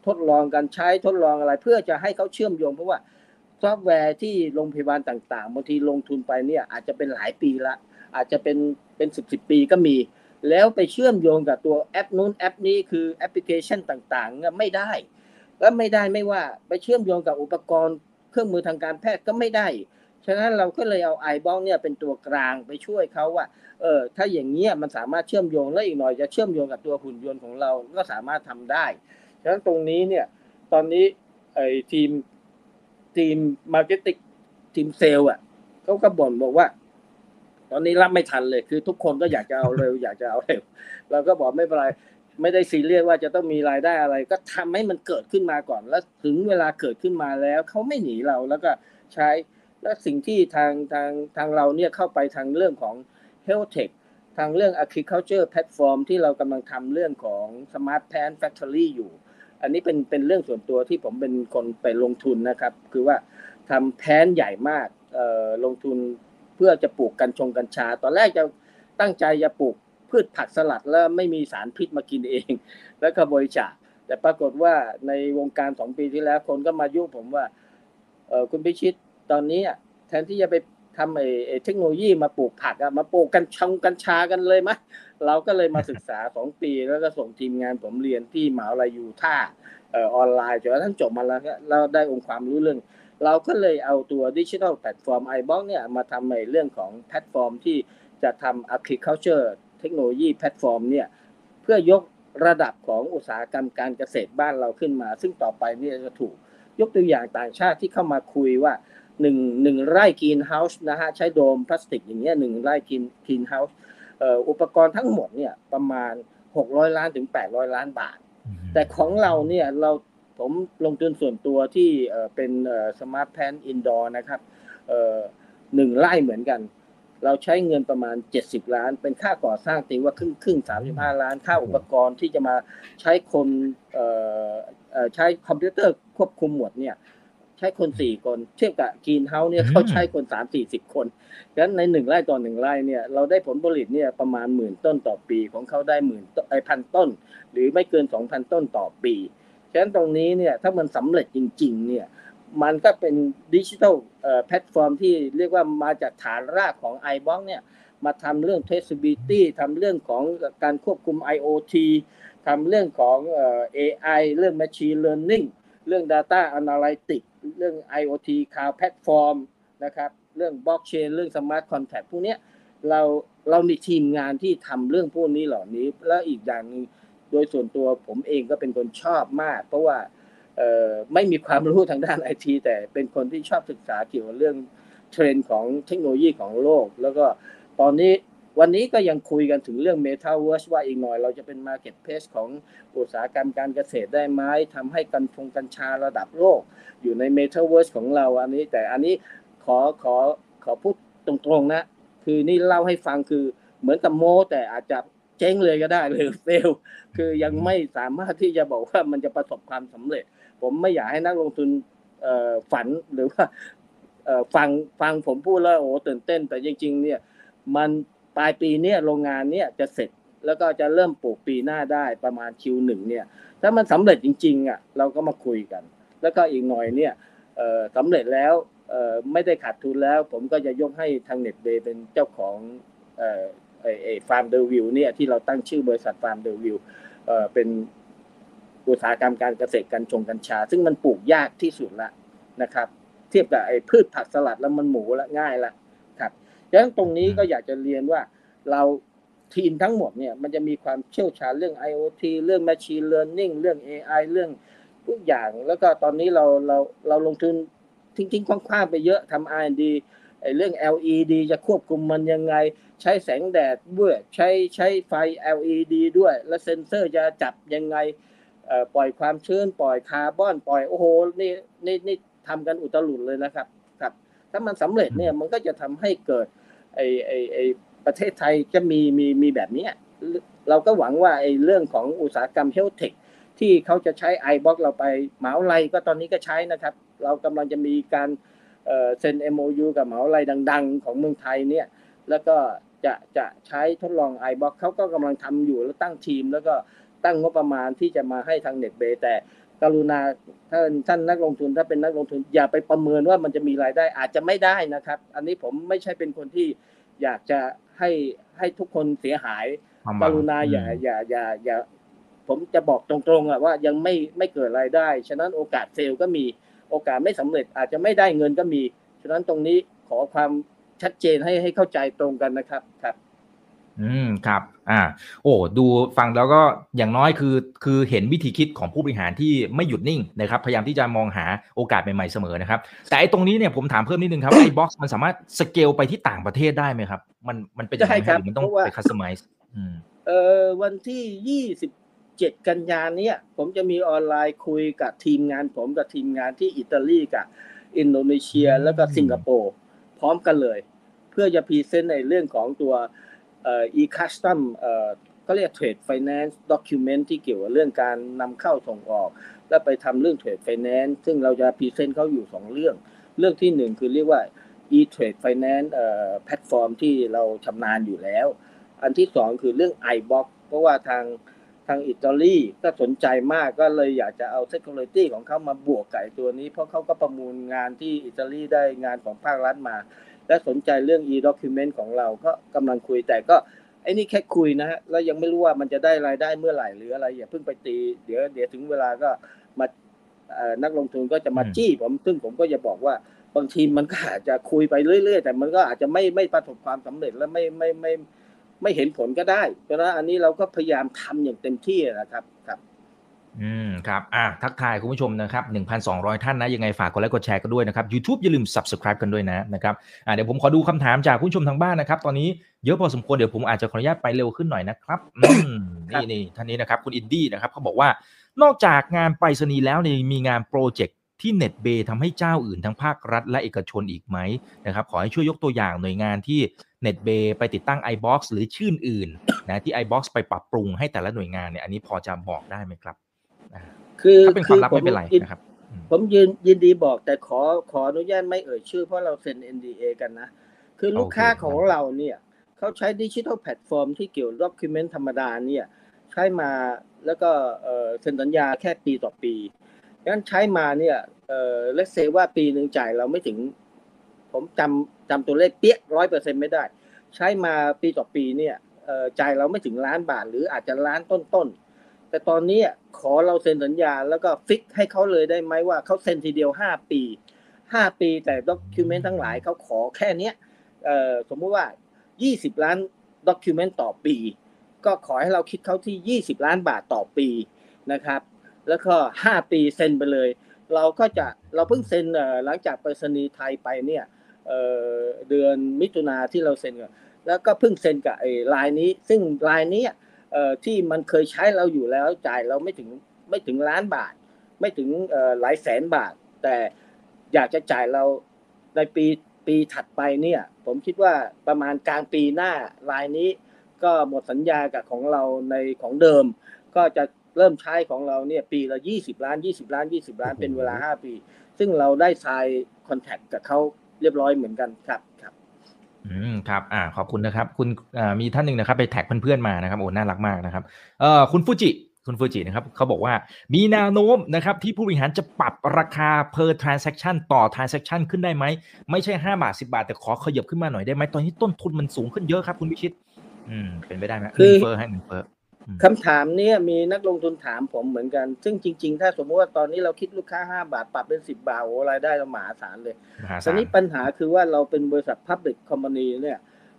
ทดลองการใช้ทดลองอะไร เพื่อจะให้เขาเชื่อมโยงเพราะว่าซอฟต์แวร์ที่โรงพยาบาลต่างๆบางทีลงทุนไปเนี่ยอาจจะเป็นหลายปีละ อาจจะเป็นเป็นสิบสิบปีก็มี แล้วไปเชื่อมโยงกับตัวแอปนู้นแอปนี้คือแอปพลิเคชันต่างๆ ไม่ได้ก็ไม่ได้ไม่ว่าไปเชื่อมโยงกับอุปกรณ์เครื่องมือทางการแพทย์ก็ไม่ได้ ฉะนั้นเราก็เลยเอาไอบองเนี่ยเป็นตัวกลางไปช่วยเขาว่าเออถ้าอย่างเงี้ยมันสามารถเชื่อมโยงแล้วอีกหน่อยจะเชื่อมโยงกับตัวหุ่นยนต์ของเราก็สามารถทำได้ ฉะนั้นตรงนี้เนี่ยตอนนี้ไอ้ทีมทีม marketing ทีมเซลล์อะเขาก็บ่นบอกว่า ตอนนี้รับไม่ทันเลยคือทุกคนก็อยากจะเอาเร็ว อยากจะเอาเร็วเราก็บอกไม่เป็นไรไม่ได้ซีเรียสว่าจะต้องมีรายได้อะไร ก็ทำให้มันเกิดขึ้นมาก่อน แล้วถึงเวลาเกิดขึ้นมาแล้วเขาไม่หนีเราแล้วก็ใช้และสิ่งที่ทางทางทางเราเนี่ยเข้าไปทางเรื่องของ health tech ทางเรื่อง agriculture platform ที่เรากำลังทำเรื่องของ smart p l a n factory อยู่ อันนี้เป็นเป็นเรื่องส่วนตัวที่ผมเป็นคนไปลงทุนนะครับ คือว่าทำแพนใหญ่มากลงทุน เพื่อจะปลูกกัญชงกัญชา ตอนแรกจะตั้งใจจะปลูกพืชผักสลัดแล้วไม่มีสารพิษมากินเอง แล้วก็บริจาคแต่ปรากฏว่าในวงการสองปีที่แล้ว คนก็มายุ่งผมว่าเออคุณพิชิตตอนนี้อะแทนที่จะไปทำไอ้เทคโนโลยีมาปลูกผักอะมาปลูกกัญชงกัญชากันเลยมะเราก็เลยมาศึกษาสองปีแล้วก็ส่งทีมงานผมเรียนที่มหาวิทยาลัย Utah ออนไลน์จนกระทั่งจบมาแล้วเราได้องค์ความรู้เรื่อง เราก็เลยเอาตัวดิจิทัลแพลตฟอร์ม iBox เนี่ยมาทำในเรื่องของแพลตฟอร์มที่จะทำ agriculture เทคโนโลยีแพลตฟอร์มเนี่ยเพื่อยกระดับของอุตสาหกรรมการเกษตรบ้านเราขึ้นมา ซึ่งต่อไปเนี่ยจะถูกยกตัวอย่างต่างชาติที่เข้ามาคุยว่าหนึ่งหนึ่งไร่ greenhouse นะฮะใช้โดมพลาสติกอย่างเงี้ยหนึ่งไร่ green greenhouse อุปกรณ์ทั้งหมดเนี่ยประมาณ 600 ล้านถึง 800 ล้านบาท แต่ของเราเนี่ยเรา ผมลงทุนส่วนตัวที่เอ่อเป็น smart plant indoor นะครับเอ่อหนึ่งไร่เหมือนกัน เราใช้เงินประมาณ 70 ล้าน เป็นค่าก่อสร้างตีว่าครึ่งครึ่ง35 ล้าน ค่าอุปกรณ์ที่จะมาใช้คนเอ่อเอ่อใช้คอมพิวเตอร์ควบคุมหมดเนี่ยใช้คน4คนเทียบกับ greenhouse เนี่ยเขาใช้คน3 40คนดังนั้นในหนึ่งไร่ต่อหนึ่งไร่เนี่ยเราได้ผลผลิตเนี่ยประมาณหมื่นต้นต่อปีของเขาได้หมื่นไอ้ พันต้น หรือไม่เกิน2,000ต้นต่อปี ฉะนั้นตรงนี้เนี่ยถ้ามันสำเร็จจริง ๆ เนี่ยมันก็เป็นดิจิทัลแพลตฟอร์มที่เรียกว่ามาจากฐานรากของ i b o x เนี่ยมาทำเรื่อง traceability ทำเรื่องของการควบคุม IoT ทำเรื่องของเอ่อ AI เรื่อง machine learning เรื่อง data analytics เรื่อง IoT cloud platform นะครับเรื่อง blockchain เรื่อง smart contract พวกนี้เราเรามีทีมงานที่ทำเรื่องพวกนี้เหล่านี้ แล้วอีกอย่างหนึง โดยส่วนตัวผมเองก็เป็นคนชอบมาก เพราะว่าไม่มีความรู้ทางด้านไอทีแต่เป็นคนที่ชอบศึกษาเกี่ยวกับเรื่องเทรนด์ของเทคโนโลยีของโลก แล้วก็ตอนนี้วันนี้ก็ยังคุยกันถึงเรื่อง Metaverse ว่าอีกหน่อยเราจะเป็น Market Place ของอุตสาหกรรมการเกษตรได้ไหมทำให้กันชงกัญชาระดับโลก อยู่ใน Metaverse ของเราอันนี้ แต่อันนี้ขอขอขอพูดตรงๆนะ คือนี่เล่าให้ฟังคือเหมือนกับโมแต่อาจจะ เจ๊งเลยก็ได้หรือเฟลคือยังไม่สามารถที่จะบอกว่ามันจะประสบความสำเร็จ ผมไม่อยากให้นักลงทุนฝันหรือว่าฟังฟังผมพูดแล้วโอ้ตื่นเต้น แต่จริง ๆ เนี่ย มันปลายปีเนี่ยโรงงานเนี่ยจะเสร็จแล้วก็จะเริ่มปลูกปีหน้าได้ประมาณ Q1 เนี่ยถ้ามันสำเร็จจริงๆอะเราก็มาคุยกัน แล้วก็อีกหน่อยเนี่ยสำเร็จแล้วไม่ได้ขาดทุนแล้ว ผมก็จะยกให้ทางเน็ตเบย์เป็นเจ้าของ ไอ้ฟาร์มเดอร์วิวเนี่ยที่เราตั้งชื่อบริษัทฟาร์มเดอร์วิวเอ่อเป็นอุตสาหกรรมการเกษตรกัญชงกัญชา ซึ่งมันปลูกยากที่สุดละนะครับ เทียบกับไอ้พืชผักสลัดแล้วมันหมูละง่ายละครับดังนั้นตรงนี้ก็อยากจะเรียนว่าเราทีมทั้งหมดเนี่ยมันจะมีความเชี่ยวชาญเรื่อง IoT เรื่อง Machine Learning เรื่อง AI เรื่องทุกอย่าง แล้วก็ตอนนี้เราเราเราลงทุนทิ้งๆขว้างๆไปเยอะทำ R&D ไอ้ เรื่อง LED จะควบคุมมันยังไง ใช้แสงแดดด้วยใช้ใช้ไฟ LED ด้วย แล้วเซ็นเซอร์จะจับยังไงเอ่อปล่อยความชื้นปล่อยคาร์บอน ปล่อยโอ้โหนี่นี่นี่ทำกันอุตลุดเลยนะครับครับ ถ้ามันสำเร็จเนี่ยมันก็จะทำให้เกิดไอไอไอประเทศไทยจะมีมีมีแบบเนี้ยเราก็หวังว่าไอเรื่องของอุตสาหกรรมเฮลเทคที่เขาจะใช้ไอบล็อกเราไปหมหาวิทยาลัยก็ตอนนี้ก็ใช้นะครับ เรากำลังจะมีการ เอ่อเซ็น MOU กับหมหาวิทยาลัยดัง ๆ ของเมืองไทยเนี่ยแล้วก็จะจะใช้ทดลอง iBox เขาก็กำลังทำอยู่แล้วตั้งทีม แล้วก็ตั้งงบประมาณที่จะมาให้ทางเน็ตเบย์แต่กรุณาถ้าท่านนักลงทุนถ้าเป็นนักลงทุน อย่าไปประเมินว่ามันจะมีรายได้อาจจะไม่ได้นะครับ อันนี้ผมไม่ใช่เป็นคนที่อยากจะให้ให้ทุกคนเสียหายความหกวังรุณาอย่าอืมอย่าอย่าอย่าผมจะบอกตรงๆอะว่ายังไม่ไม่เกิดรายได้ ฉะนั้นโอกาสเฟลก็มี โอกาสไม่สำเร็จอาจจะไม่ได้เงินก็มี ฉะนั้นตรงนี้ขอความชัดเจนให้ให้เข้าใจตรงกันนะครับครับอืมครับ อ่า โอ้ดูฟังแล้วก็อย่างน้อยคือคือเห็นวิธีคิดของผู้บริหารที่ไม่หยุดนิ่งนะครับ พยายามที่จะมองหาโอกาสใหม่ๆเสมอนะครับ แต่ไอ้ตรงนี้เนี่ยผมถามเพิ่มนิดนึงครับไอ้บ็อกซ์มันสามารถสเกลไปที่ต่างประเทศได้ไหมครับ มันมันเป็นยังไงได้ครับหรือมันต้องเพราะว่าไปคัสตอมไมซ์อืมเอ่อวันที่ 27กันยาเนี้ยผมจะมีออนไลน์คุยกับทีมงานผมกับทีมงานที่อิตาลีกับอินโดนีเซียแล้วก็สิงคโปร์พร้อมกันเลย เพื่อจะ present ในเรื่องของตัวเอ่อ e-custom เอ่อก็เรียก trade finance document ที่เกี่ยวกับเรื่องการนำเข้าส่งออก แล้วไปทำเรื่อง trade finance ซึ่งเราจะ present เขาอยู่สองเรื่อง เรื่องที่หนึ่งคือเรียกว่า e-trade finance เอ่อแพลตฟอร์มที่เราชำนาญอยู่แล้ว อันที่สองคือเรื่อง iBox เพราะว่าทาง ทางอิตาลีก็สนใจมากก็เลยอยากจะเอา Security ของเขามาบวกไก่ตัวนี้ เพราะเขาก็ประมูลงานที่อิตาลีได้งานของภาครัฐมา และสนใจเรื่อง e-document ของเราก็กำลังคุยแต่ก็ไอ้นี่แค่คุยนะฮะแล้วยังไม่รู้ว่ามันจะได้รายได้เมื่อไหร่หรืออะไรอย่าเพิ่งไปตี เดี๋ยวเดี๋ยวถึงเวลาก็มาเอ่อนักลงทุนก็จะมาอืมจี้ผมซึ่งผมก็จะบอกว่าบางทีมันก็อาจจะคุยไปเรื่อย ๆ แต่มันก็อาจจะไม่ไม่ประสบความสำเร็จและไม่ไม่ไม่ไม่ ไม่เห็นผลก็ได้เพราะฉะนั้นอันนี้เราก็พยายามทำอย่างเต็มที่นะครับครับ อืมครับอะทักทายคุณผู้ชมนะครับ 1,200 ท่านนะ ยังไงฝากกดไลค์กดแชร์กันด้วยนะครับ YouTube อย่าลืม Subscribe กันด้วยนะนะครับอะเดี๋ยวผมขอดูคำถามจากคุณผู้ชมทางบ้านนะครับ ตอนนี้เยอะพอสมควรเดี๋ยวผมอาจจะขออนุญาตไปเร็วขึ้นหน่อยนะครับอืมครับนี่นี่ท่านนี้นะครับคุณอินดี้นะครับเขาบอกว่านอกจากงานไปรษณีย์แล้วเนี่ยมีงานโปรเจกต์ที่เน็ตเบย์ทำให้เจ้าอื่นทั้งภาครัฐและเอกชนอีกไหมนะครับ ขอให้ช่วยยกตัวอย่างหน่วยงานที่ เน็ตเบย์ไปติดตั้ง iBox หรือชื่ออื่นนะที่ iBox ไปปรับปรุงให้แต่ละหน่วยงานเนี่ยอันนี้พอจะบอกได้ไหมครับอ่าคือถ้าเป็นความลับอไม่เป็นไรยินะครับ ผมยืนยินดีบอกแต่ขอขออนุญาตไม่เอ่ยชื่อเพราะเราเซ็น NDA กันนะ คือลูกค้าโอเคของเราเนี่ยเขาใช้ดิจิทัลแพลตฟอร์มที่เกี่ยว document ธรรมดาเนี่ยใช้มาแล้วก็เอ่อเซ็นสัญญาแค่ปีต่อปีงั้นใช้มาเนี่ยเอ่อ let's say ว่าปีหนึ่งจ่ายเราไม่ถึง ผมจำจำตัวเลขเป๊ะร้อยเปอร์เซ็นต์ไม่ได้ ใช้มาปีต่อปีเนี่ยเอ่อจ่ายเราไม่ถึงล้านบาท หรืออาจจะล้านต้นๆ แต่ตอนนี้ขอเราเซ็นสัญญาแล้วก็ fix ให้เขาเลยได้ไหมว่าเขาเซ็นทีเดียว 5 ปี 5 ปีแต่ document ทั้งหลายเขาขอแค่เนี้ยสมมุติว่า 20 ล้านด็อกิวเมนต์ต่อปี ก็ขอให้เราคิดเขาที่ 20 ล้านบาทต่อปีนะครับ แล้วก็ 5 ปีเซ็นไปเลย เราก็จะเราเพิ่งเซ็นหลังจากไปรษณีย์ไทยไปเนี่ย เเดือนมิถุนาที่เราเซ็นกันแล้วก็เพิ่งเซ็นกับไอ้ลายนี้ ซึ่งลายนี้ที่มันเคยใช้เราอยู่แล้วจ่ายเราไม่ถึงไม่ถึงล้านบาท ไม่ถึงหลายแสนบาท แต่อยากจะจ่ายเราในปีปีถัดไปเนี่ย ผมคิดว่าประมาณกลางปีหน้าลายนี้ ก็หมดสัญญากับของเราในของเดิม ก็จะเริ่มใช้ของเราเนี่ยปีละ 20 ล้าน 20 ล้าน 20 ล้านโอ้โหเป็นเวลา 5 ปี ซึ่งเราได้ทรายคอนแทคกับเขา เรียบร้อยเหมือนกันครับครับอืมครับอ่าขอบคุณนะครับ คุณอ่ามีท่านหนึ่งนะครับ ไปแท็กเพื่อนๆมานะครับโอ้น่ารักมากนะครับเอ่อคุณฟูจิคุณฟูจินะครับเขาบอกว่ามีแนวโน้มนะครับที่ผู้บริหารจะปรับราคา per transaction ต่อ transaction ขึ้นได้ไหม ไม่ใช่ 5 บาท 10 บาท แต่ขอขยับขึ้นมาหน่อยได้ไหมตอนนี้ต้นทุนมันสูงขึ้นเยอะครับคุณวิชิต อืมเป็นไปได้ไหมคือเงินเฟ้อให้เงินเฟ้อ คำถามเนี้ยมีนักลงทุนถามผมเหมือนกัน ซึ่งจริง ๆ ถ้าสมมติว่าตอนนี้เราคิดลูกค้า 5 บาท ปรับเป็น 10 บาทโอ้รายได้เรามหาศาลเลยมหาตอศานลนี้ปัญหาคือว่าเราเป็นบริษัท Public Company เนี่ย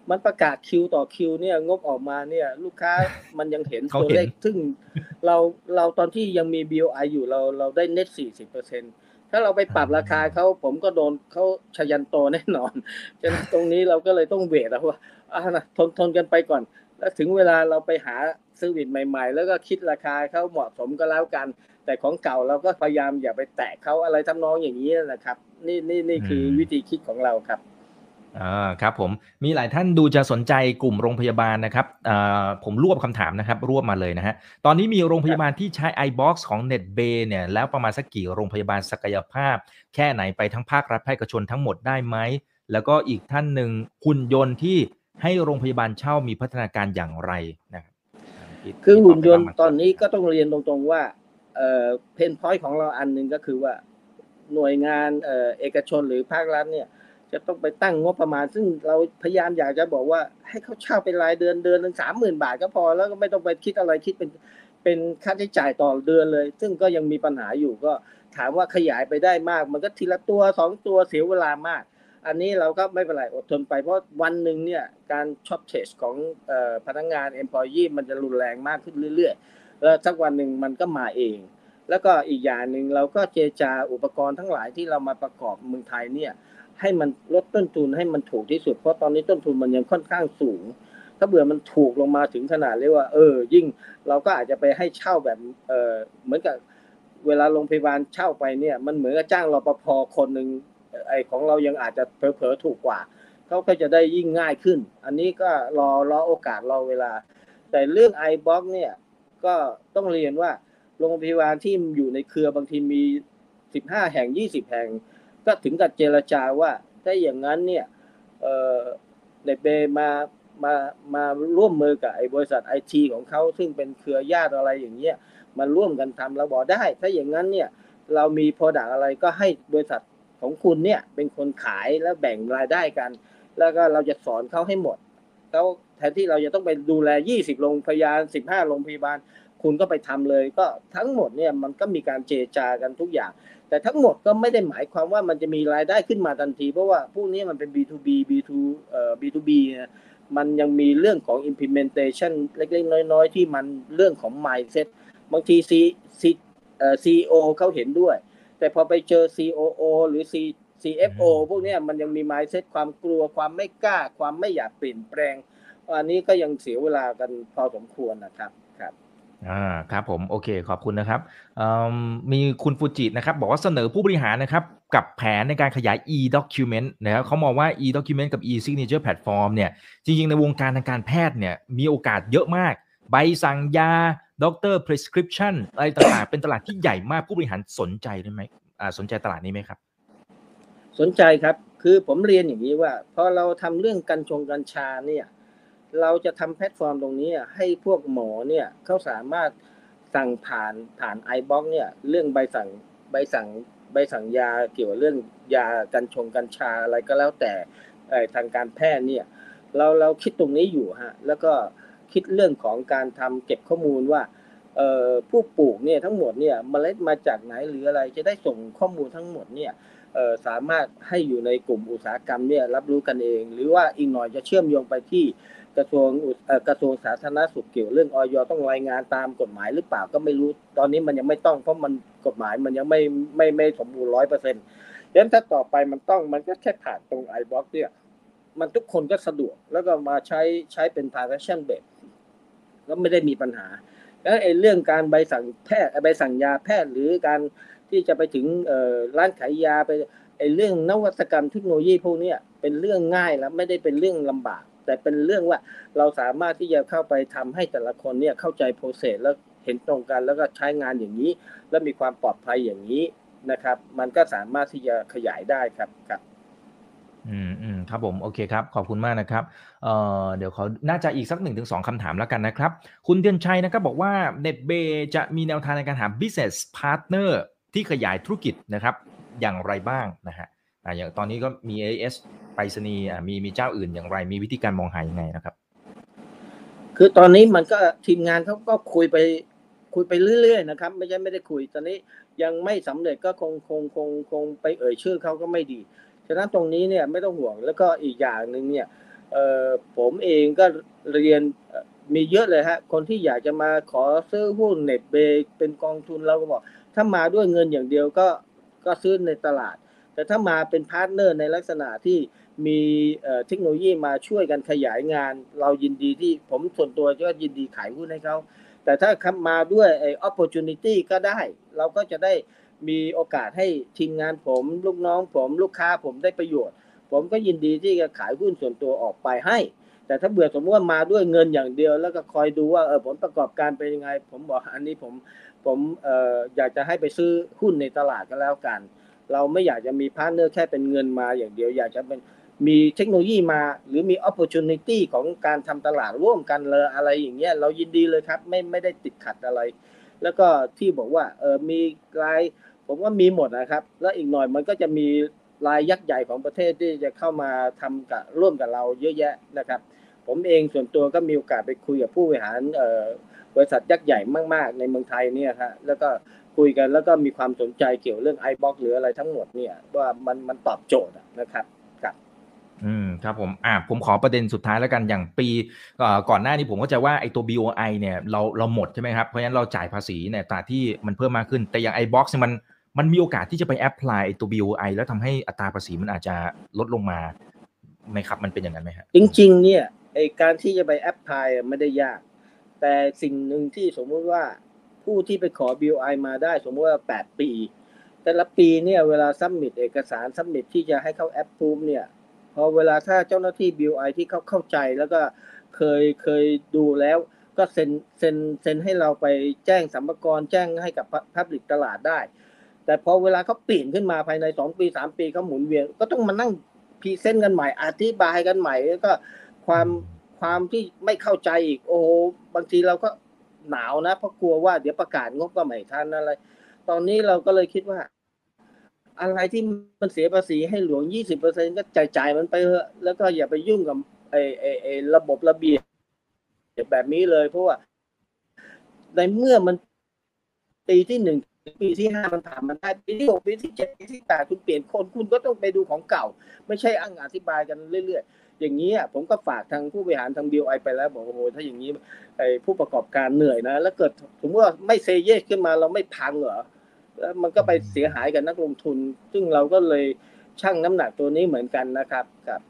มันประกาศคิวต่อคิวเนี่ยงบออกมาเนี่ยลูกค้ามันยังเห็นเขาตัวเห็นเลข ซึ่งเราเราตอนที่ยังมี BOI อยู่เราเราได้เน็ต40เปอร์เซ็นถ้าเราไปปรับราคาเขาผมก็โดนเขาชยันโตแน่นอนฉะนั้นตรงนี้เราก็เลยต้องเวทแล้วว่าอ่านะทนทนกันไปก่อน แล้วถึงเวลาเราไปหา ซื้อวิตใหม่ ๆ แล้วก็คิดราคาเขาเหมาะสมก็แล้วกัน แต่ของเก่าเราก็พยายามอย่าไปแตะเขาอะไรทำนองอย่างนี้นะครับ นี่นี่นี่คืออมวิธีคิดของเราครับอ่าครับผมมีหลายท่านดูจะสนใจกลุ่มโรงพยาบาลนะครับอ่าผมรวบคำถามนะครับ รวบมาเลยนะฮะตอนนี้มีโรงพยาบาลที่ใช้ iBox ของ NetBay เนี่ยแล้วประมาณสักกี่โรงพยาบาลศักยภาพ แค่ไหนไปทั้งภาครัฐภาคเอกชนทั้งหมดได้ไหม แล้วก็อีกท่านหนึ่งหุ่นยนต์ที่ให้โรงพยาบาลเช่ามีพัฒนาการอย่างไรนะครับ ที่คือที่หุ่นยนต์บไปบ้างตอนนี้ก็ต้องเรียนตรงๆว่าเอ่อเพนพอยต์ของเราอันหนึ่งก็คือว่าหน่วยงานเอ่อเอกชนหรือภาครัฐเนี่ยจะต้องไปตั้งงบประมาณ ซึ่งเราพยายามอยากจะบอกว่าให้เขาเช่าเป็นรายเดือนเดือนหนึ่งสามหมื่นบาทก็พอแล้วก็ไม่ต้องไปคิดอะไรคิดเป็นเป็นค่าใช้จ่ายต่อเดือนเลย ซึ่งก็ยังมีปัญหาอยู่ก็ถามว่าขยายไปได้มาก มันก็ทีละตัวสองตัวเสียเวลามาก อันนี้เราก็ไม่เป็นไรอดทนไปเพราะวันหนึ่งเนี่ยการ shortage ของพนักงาน employee มันจะรุนแรงมากขึ้นเรื่อยๆ แล้วสักวันหนึ่งมันก็มาเอง แล้วก็อีกอย่างหนึ่งเราก็เจจาอุปกรณ์ทั้งหลายที่เรามาประกอบเมืองไทยเนี่ยให้มันลดต้นทุนให้มันถูกที่สุด เพราะตอนนี้ต้นทุนมันยังค่อนข้างสูง ถ้าเบื่อมันถูกลงมาถึงขนาดเรียกว่าเออ ยิ่งเราก็อาจจะไปให้เช่าแบบเออเหมือนกับเวลาโรงพยาบาลเช่าไปเนี่ยมันเหมือนกับจ้างรปภคนหนึ่ง ไอของเรายังอาจจะเผลอๆถูกกว่าเขาก็จะได้ยิ่งง่ายขึ้น อันนี้ก็รอรอโอกาสรอเวลา แต่เรื่อง i b o x เนี่ยก็ต้องเรียนว่าโรงพยาบาลที่อยู่ในเครือบางทีมี 15 แห่ง 20 แห่ง ก็ถึงกับเจรจาว่าถ้าอย่างนั้นเนี่ยเอ่อเดเบมามามาร่วมมือกับไอ้บริษัทไอทีของเขาซึ่งเป็นเครือญาติอะไรอย่างเงี้ยมาร่วมกันทำเราบอกได้ ถ้าอย่างนั้นเนี่ยเรามีโปรดักอะไรก็ให้บริษัท ของคุณเนี่ยเป็นคนขายแล้วแบ่งรายได้กัน แล้วก็เราจะสอนเขาให้หมดแล้วแทนที่เราจะต้องไปดูแล 20 โรงพยาบาล 15 โรงพยาบาล คุณก็ไปทำเลย ก็ทั้งหมดเนี่ยมันก็มีการเจรจากันทุกอย่าง แต่ทั้งหมดก็ไม่ได้หมายความว่ามันจะมีรายได้ขึ้นมาทันที เพราะว่าพวกนี้มันเป็น B2B B2 เอ่อ B2B นะมันยังมีเรื่องของ implementation เล็กๆ น้อยๆ ที่มันเรื่องของ mindset บางที C C เอ่อ CEO เขาเห็นด้วย แต่พอไปเจอ COO หรือ C CFO พวกเนี้ยมันยังมี mindset ความกลัวความไม่กล้า ความไม่อยากเปลี่ยนแปลง อันนี้ก็ยังเสียเวลากันพอสมควรนะครับครับอ่าครับผมโอเคขอบคุณนะครับเอิ่มมีคุณฟูจินะครับบอกว่าเสนอผู้บริหารนะครับกับแผนในการขยาย e-document นะครับเขามองว่า e-document กับ e-signature platform เนี่ยจริงๆ ในวงการทางการแพทย์เนี่ยมีโอกาสเยอะมาก ใบสั่งยา doctor prescription อะไรต่างๆ เป็นตลาดที่ใหญ่มากผู้บริหารสนใจได้ไหมสนใจตลาดนี้ไหมครับ สนใจครับ คือผมเรียนอย่างนี้ว่าพอเราทำเรื่องกัญชงกัญชาเนี่ยเราจะทำแพลตฟอร์มตรงนี้ให้พวกหมอเนี่ยเขาสามารถสั่งผ่านผ่าน iBox เนี่ยเรื่องใบสั่งใบสั่งใบสั่งยาเกี่ยวกับเรื่องยากัญชงกัญชาอะไรก็แล้วแต่ทางการแพทย์เนี่ยเราเราคิดตรงนี้อยู่ฮะแล้วก็ คิดเรื่องของการทำเก็บข้อมูลว่าผู้ปลูกเนี่ยทั้งหมดเนี่ยเมล็ดมาจากไหนหรืออะไรจะได้ส่งข้อมูลทั้งหมดเนี่ยสามารถให้อยู่ในกลุ่มอุตสาหกรรมเนี่ยรับรู้กันเอง หรือว่าอีกหน่อยจะเชื่อมโยงไปที่กระทรวงกระทรวงสาธารณสุขเกี่ยวเรื่องออยต้องรายงานตามกฎหมายหรือเปล่าก็ไม่รู้ตอนนี้มันยังไม่ต้องเพราะมันกฎหมายมันยังไม่ไม่ไม่สมบูรณ์ร้อยเปอร์เซ็นต์ดังนั้นถ้าต่อไปมันต้องมันก็แค่ผ่านตรง iBox เนี่ยมันทุกคนก็สะดวกแล้วก็มาใช้ใช้เป็น transaction based แล้วไม่ได้มีปัญหา แล้วไอ้เรื่องการใบสั่งแพทย์ใบสั่งยาแพทย์หรือการที่จะไปถึงร้านขายยาไปไอ้เรื่องนวัตกรรมเทคโนโลยีพวกนี้เป็นเรื่องง่ายแล้วไม่ได้เป็นเรื่องลำบาก แต่เป็นเรื่องว่าเราสามารถที่จะเข้าไปทำให้แต่ละคนเนี่ยเข้าใจ process แล้วเห็นตรงกันแล้วก็ใช้งานอย่างนี้ แล้วมีความปลอดภัยอย่างนี้นะครับ มันก็สามารถที่จะขยายได้ครับครับ อืมอืมครับผม โอเคครับ ขอบคุณมากนะครับ เอ่อเดี๋ยวเขาน่าจะอีกสักหนึ่งถึงสองคำถามแล้วกันนะครับ คุณเทียนชัยนะครับบอกว่า NetB จะมีแนวทางในการหา business partner ที่ขยายธุรกิจนะครับ อย่างไรบ้างนะฮะอ่าอย่างตอนนี้ก็มี AS ไปรษณีย์อ่ามีมีเจ้าอื่นอย่างไร มีวิธีการมองหายังไงนะครับ คือตอนนี้มันก็ทีมงานเขาก็คุยไปคุยไปเรื่อยๆนะครับ ไม่ใช่ไม่ได้คุยตอนนี้ยังไม่สำเร็จก็คงคงคงคงไปเอ่ยชื่อเขาก็ไม่ดี ฉะนั้นตรงนี้เนี่ยไม่ต้องห่วงแล้วก็อีกอย่างหนึ่งเนี่ยผมเองก็เรียนมีเยอะเลยฮะคนที่อยากจะมาขอซื้อหุ้นเน็ตเบย์เป็นกองทุนเราก็บอก ถ้ามาด้วยเงินอย่างเดียวก็ก็ซื้อในตลาด แต่ถ้ามาเป็น partner ในลักษณะที่มีเทคโนโลยีมาช่วยกันขยายงาน เรายินดีที่ผมส่วนตัวก็ยินดีขายหุ้นให้เขาแต่ถ้ามาด้วยไอ้ opportunity ก็ได้ เราก็จะได้ มีโอกาสให้ทีมงานผม ลูกน้องผม ลูกค้าผมได้ประโยชน์ ผมก็ยินดีที่จะขายหุ้นส่วนตัวออกไปให้ แต่ถ้าเบื่อสมมติว่ามาด้วยเงินอย่างเดียว แล้วก็คอยดูว่าเออผลประกอบการเป็นยังไง ผมบอกอันนี้ผมผมเอ่ออยากจะให้ไปซื้อหุ้นในตลาดก็แล้วกัน เราไม่อยากจะมี partner แค่เป็นเงินมาอย่างเดียว อยากจะเป็นมีเทคโนโลยีมาหรือมี opportunity ของการทำตลาดร่วมกันเลยอะไรอย่างเงี้ยเรายินดีเลยครับ ไม่ไม่ได้ติดขัดอะไร แล้วก็ที่บอกว่าเออมีรายผมว่ามีหมดนะครับ แล้วอีกหน่อยมันก็จะมีรายยักษ์ใหญ่ของประเทศที่จะเข้ามาทำกับร่วมกับเราเยอะแยะนะครับ ผมเองส่วนตัวก็มีโอกาสไปคุยกับผู้บริหารเอ่อบริษัทยักษ์ใหญ่มากๆ ในเมืองไทยเนี่ยฮะแล้วก็คุยกันแล้วก็มีความสนใจเกี่ยวเรื่อง iBox หรืออะไรทั้งหมดเนี่ยว่ามันมันตอบโจทย์นะครับ อืมครับผมอ่าผมขอประเด็นสุดท้ายแล้วกันอย่างปีก่อนหน้านี้ผมก็จะว่าไอ้ตัว BOI เนี่ยเราเราหมดใช่ไหมครับ เพราะฉะนั้นเราจ่ายภาษีเนี่ยตราที่มันเพิ่มมากขึ้น แต่อย่าง iBox เนี่ยมันมันมีโอกาสที่จะไปแอพพลายตัว BOI แล้วทำให้อัตราภาษีมันอาจจะลดลงมาไหมครับ มันเป็นอย่างนั้นไหมฮะจริง ๆ เนี่ยไอการที่จะไปแอปพลายไม่ได้ยาก แต่สิ่งหนึ่งที่สมมุติว่าผู้ที่ไปขอ BOI มาได้สมมติว่า 8 ปี แต่ละปีเนี่ยเวลาซัมมิตเอกสารซัมมิตที่จะให้เขาแอปพูมเนี่ย พอเวลาถ้าเจ้าหน้าที่ BOI ที่เขาเข้าใจแล้วก็เคยเคยดูแล้ว ก็เซ็นเซ็นเซ็นให้เราไปแจ้งสัมภาระแจ้งให้กับพับลิกตลาดได้ แต่พอเวลาเขาเปลี่ยนขึ้นมาภายใน2ปี3ปีเขาหมุนเวียนก็ต้องมานั่งpresent กันใหม่ อธิบายกันใหม่แล้วก็ความความที่ไม่เข้าใจอีกโอ้โหบางทีเราก็หนาวนะเพราะกลัวว่าเดี๋ยวประกาศงบก็ไม่ทันอะไร ตอนนี้เราก็เลยคิดว่า อะไรที่มันเสียภาษีให้หลวงยี่สิบเปอร์เซ็นต์ก็จ่ายจ่ายมันไปเถอะแล้วก็อย่าไปยุ่งกับไอ้ไอ้ไอ้ระบบระเบียบแบบนี้เลย เพราะว่า ในเมื่อมันปีที่หนึ่งปีที่ห้ามันผ่านมาได้ปีที่หกปีที่เจ็ดปีที่แปดคุณเปลี่ยนคนคุณก็ต้องไปดูของเก่า ไม่ใช่อ้างอธิบายกันเรื่อยๆ อย่างนี้ผมก็ฝากทางผู้บริหารทางบีไอไปแล้ว บอกโอ้โหถ้าอย่างนี้ไอ้ผู้ประกอบการเหนื่อยนะ แล้วเกิดสมมติว่าไม่เซเยสขึ้นมาเราไม่พังเหรอ มันก็ไปเสียหายกับนักลงทุน ซึ่งเราก็เลยชั่งน้ำหนักตัวนี้เหมือนกันนะครับครับ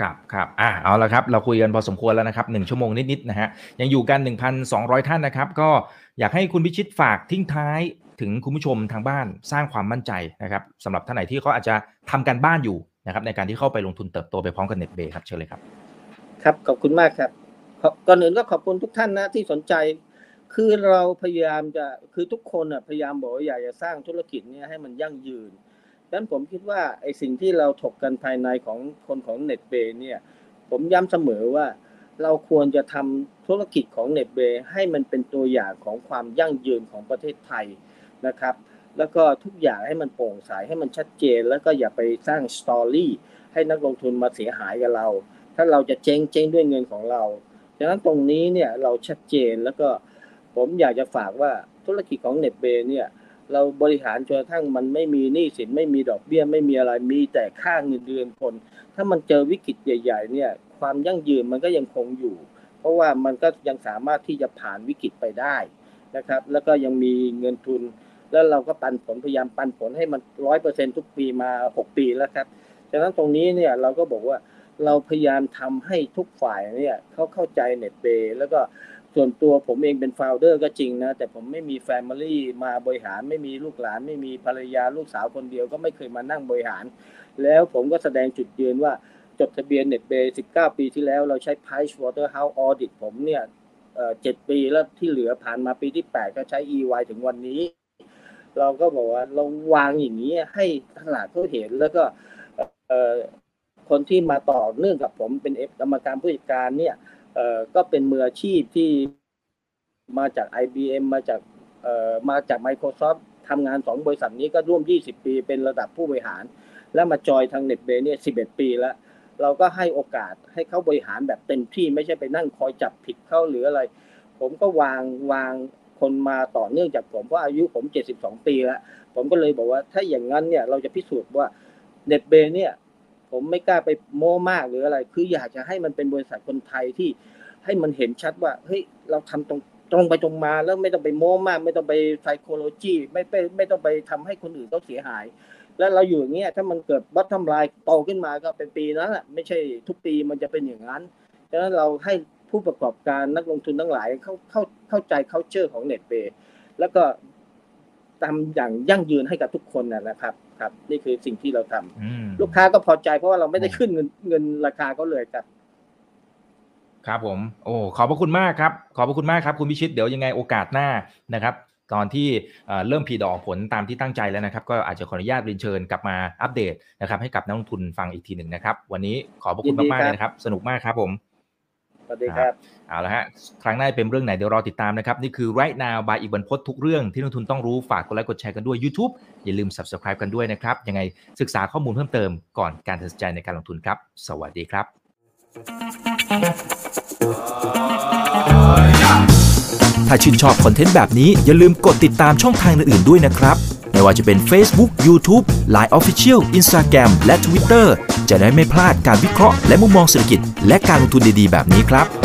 ครับครับอ่าเอาละครับ เราคุยกันพอสมควรแล้วนะครับหนึ่งชั่วโมงนิดๆนะฮะ ยังอยู่กัน 1,200 ท่านนะครับ ก็อยากให้คุณพิชิตฝากทิ้งท้ายถึงคุณผู้ชมทางบ้านสร้างความมั่นใจนะครับสำหรับท่านไหนที่เขาอาจจะทำการบ้านอยู่นะครับ ในการที่เข้าไปลงทุนเติบโตไปพร้อมกับเน็ตเบย์ครับเชิญเลยครับ ครับ ขอบคุณมากครับขอก่อนอื่นก็ขอบคุณทุกท่านนะที่สนใจ คือเราพยายามจะคือทุกคนอะพยายามบอกว่าอยากจะสร้างธุรกิจเนี้ให้มันยั่งยืนดังนั้นผมคิดว่าไอ้สิ่งที่เราถกกันภายในของคนของเน็ตเบย์เนี่ยผมย้ำเสมอว่าเราควรจะททำธุรกิจของเน็ตเบย์ให้มันเป็นตัวอย่างของความยั่งยืนของประเทศไทยนะครับ แล้วก็ทุกอย่างให้มันโปร่งใสให้มันชัดเจน แล้วก็อย่าไปสร้าง story ให้นักลงทุนมาเสียหายกับเรา ถ้าเราจะเจ๊งเจ๊งด้วยเงินของเราดังนั้นตรงนี้เนี่ยเราชัดเจนแล้วก็ ผมอยากจะฝากว่าธุรกิจของเน็ตเบย์เนี่ย เราบริหารจนกระทั่งมันไม่มีหนี้สินไม่มีดอกเบี้ยไม่มีอะไรมีแต่ค่าเงินเดือนคน ถ้ามันเจอวิกฤตใหญ่ ๆ เนี่ย ความยั่งยืนมันก็ยังคงอยู่ เพราะว่ามันก็ยังสามารถที่จะผ่านวิกฤตไปได้นะครับ แล้วก็ยังมีเงินทุน แล้วเราก็ปันผลพยายามปันผลให้มันร้อยเปอร์เซ็นทุกปีมาหกปีแล้วครับฉะนั้นตรงนี้เนี่ยเราก็บอกว่าเราพยายามทำให้ทุกฝ่ายเนี่ยเขาเข้าใจเน็ตเบย์แล้วก็ ส่วนตัวผมเองเป็น founder ก็จริงนะ แต่ผมไม่มี family มาบริหารไม่มีลูกหลาน ไม่มีภรรยาลูกสาวคนเดียวก็ไม่เคยมานั่งบริหาร แล้วผมก็แสดงจุดยืนว่าจดทะเบียนเน็ตเบย์19 ปีที่แล้วเราใช้ Price Waterhouse Audit ผมเนี่ยเจ็ดปีแล้วที่เหลือผ่านมาปีที่ 8 ก็ใช้ EY ถึงวันนี้ เราก็บอกว่าเราวางอย่างนี้ให้ตลาดเขาเห็นแล้วก็คนที่มาต่อเนื่องกับผมเป็นเอฟกรรมการผู้จัดการเนี่ย เอ่อก็เป็นมืออาชีพที่มาจาก IBM มาจากเอ่อมาจาก Microsoft ทำงานสองบริษัทนี้ก็ร่วม 20 ปี เป็นระดับผู้บริหาร แล้วมาจอยทางเน็ตเบเนี่ย 11 ปีแล้ว เราก็ให้โอกาสให้เขาบริหารแบบเต็มที่ไม่ใช่ไปนั่งคอยจับผิดเขาหรืออะไร ผมก็วางวางคนมาต่อเนื่องจากผมเพราะอายุผม 72 ปีแล้ว ผมก็เลยบอกว่าถ้าอย่างนั้นเนี่ยเราจะพิสูจน์ว่าเน็ตเบเนี่ย ผมไม่กล้าไปโม้มากหรืออะไร คืออยากจะให้มันเป็นบริษัทคนไทยที่ให้มันเห็นชัดว่าเฮ้ยเราทำตรงตรงไปตรงมาแล้วไม่ต้องไปโม้มาก ไม่ต้องไปไซโคโลจีไม่ไปไม่ต้องไปทำให้คนอื่นต้องเสียหาย แล้วเราอยู่อย่างเงี้ยถ้ามันเกิดบัตทำลายโตขึ้นมาก็เป็นปีนั้นแหละไม่ใช่ทุกปีมันจะเป็นอย่างนั้นดังนั้นเราให้ผู้ประกอบการนักลงทุนทั้งหลายเข้าเข้าเข้าใจ culture ของเน็ตเปแล้วก็ทำอย่างยั่งยืนให้กับทุกคนนะครับ ครับ นี่คือสิ่งที่เราทำลูกค้าก็พอใจเพราะว่าเราไม่ได้ขึ้นเงินเงินราคาก็เลยครับ ครับผม โอ้ขอบพระคุณมากครับ ขอบพระคุณมากครับ คุณพิชิตเดี๋ยวยังไงโอกาสหน้านะครับตอนที่เริ่มผีดอกผลตามที่ตั้งใจแล้วนะครับ ก็อาจจะขออนุญาตเรียนเชิญกลับมาอัปเดตนะครับ ให้กับนักลงทุนฟังอีกทีหนึ่งนะครับ วันนี้ขอบพระคุณมากๆเลยนะครับ สนุกมากครับผมสวัสดีครับ เอาละฮะ ครั้งหน้าเป็นเรื่องไหนเดี๋ยวรอติดตามนะครับ นี่คือ right now by อีกบันพศทุกเรื่องที่นักทุนต้องรู้ฝากกดไลค์กดแชร์กันด้วย YouTube อย่าลืม subscribe กันด้วยนะครับ ยังไงศึกษาข้อมูลเพิ่มเติมก่อนการตัดสินใจในการลงทุนครับ สวัสดีครับ ถ้าชื่นชอบคอนเทนต์แบบนี้อย่าลืมกดติดตามช่องทางอื่นๆด้วยนะครับไม่ว่าจะเป็น Facebook, YouTube, Line Official, Instagram และ Twitter จะได้ไม่พลาดการวิเคราะห์และมุมมองเศรษฐกิจ และการลงทุนดีๆ แบบนี้ครับ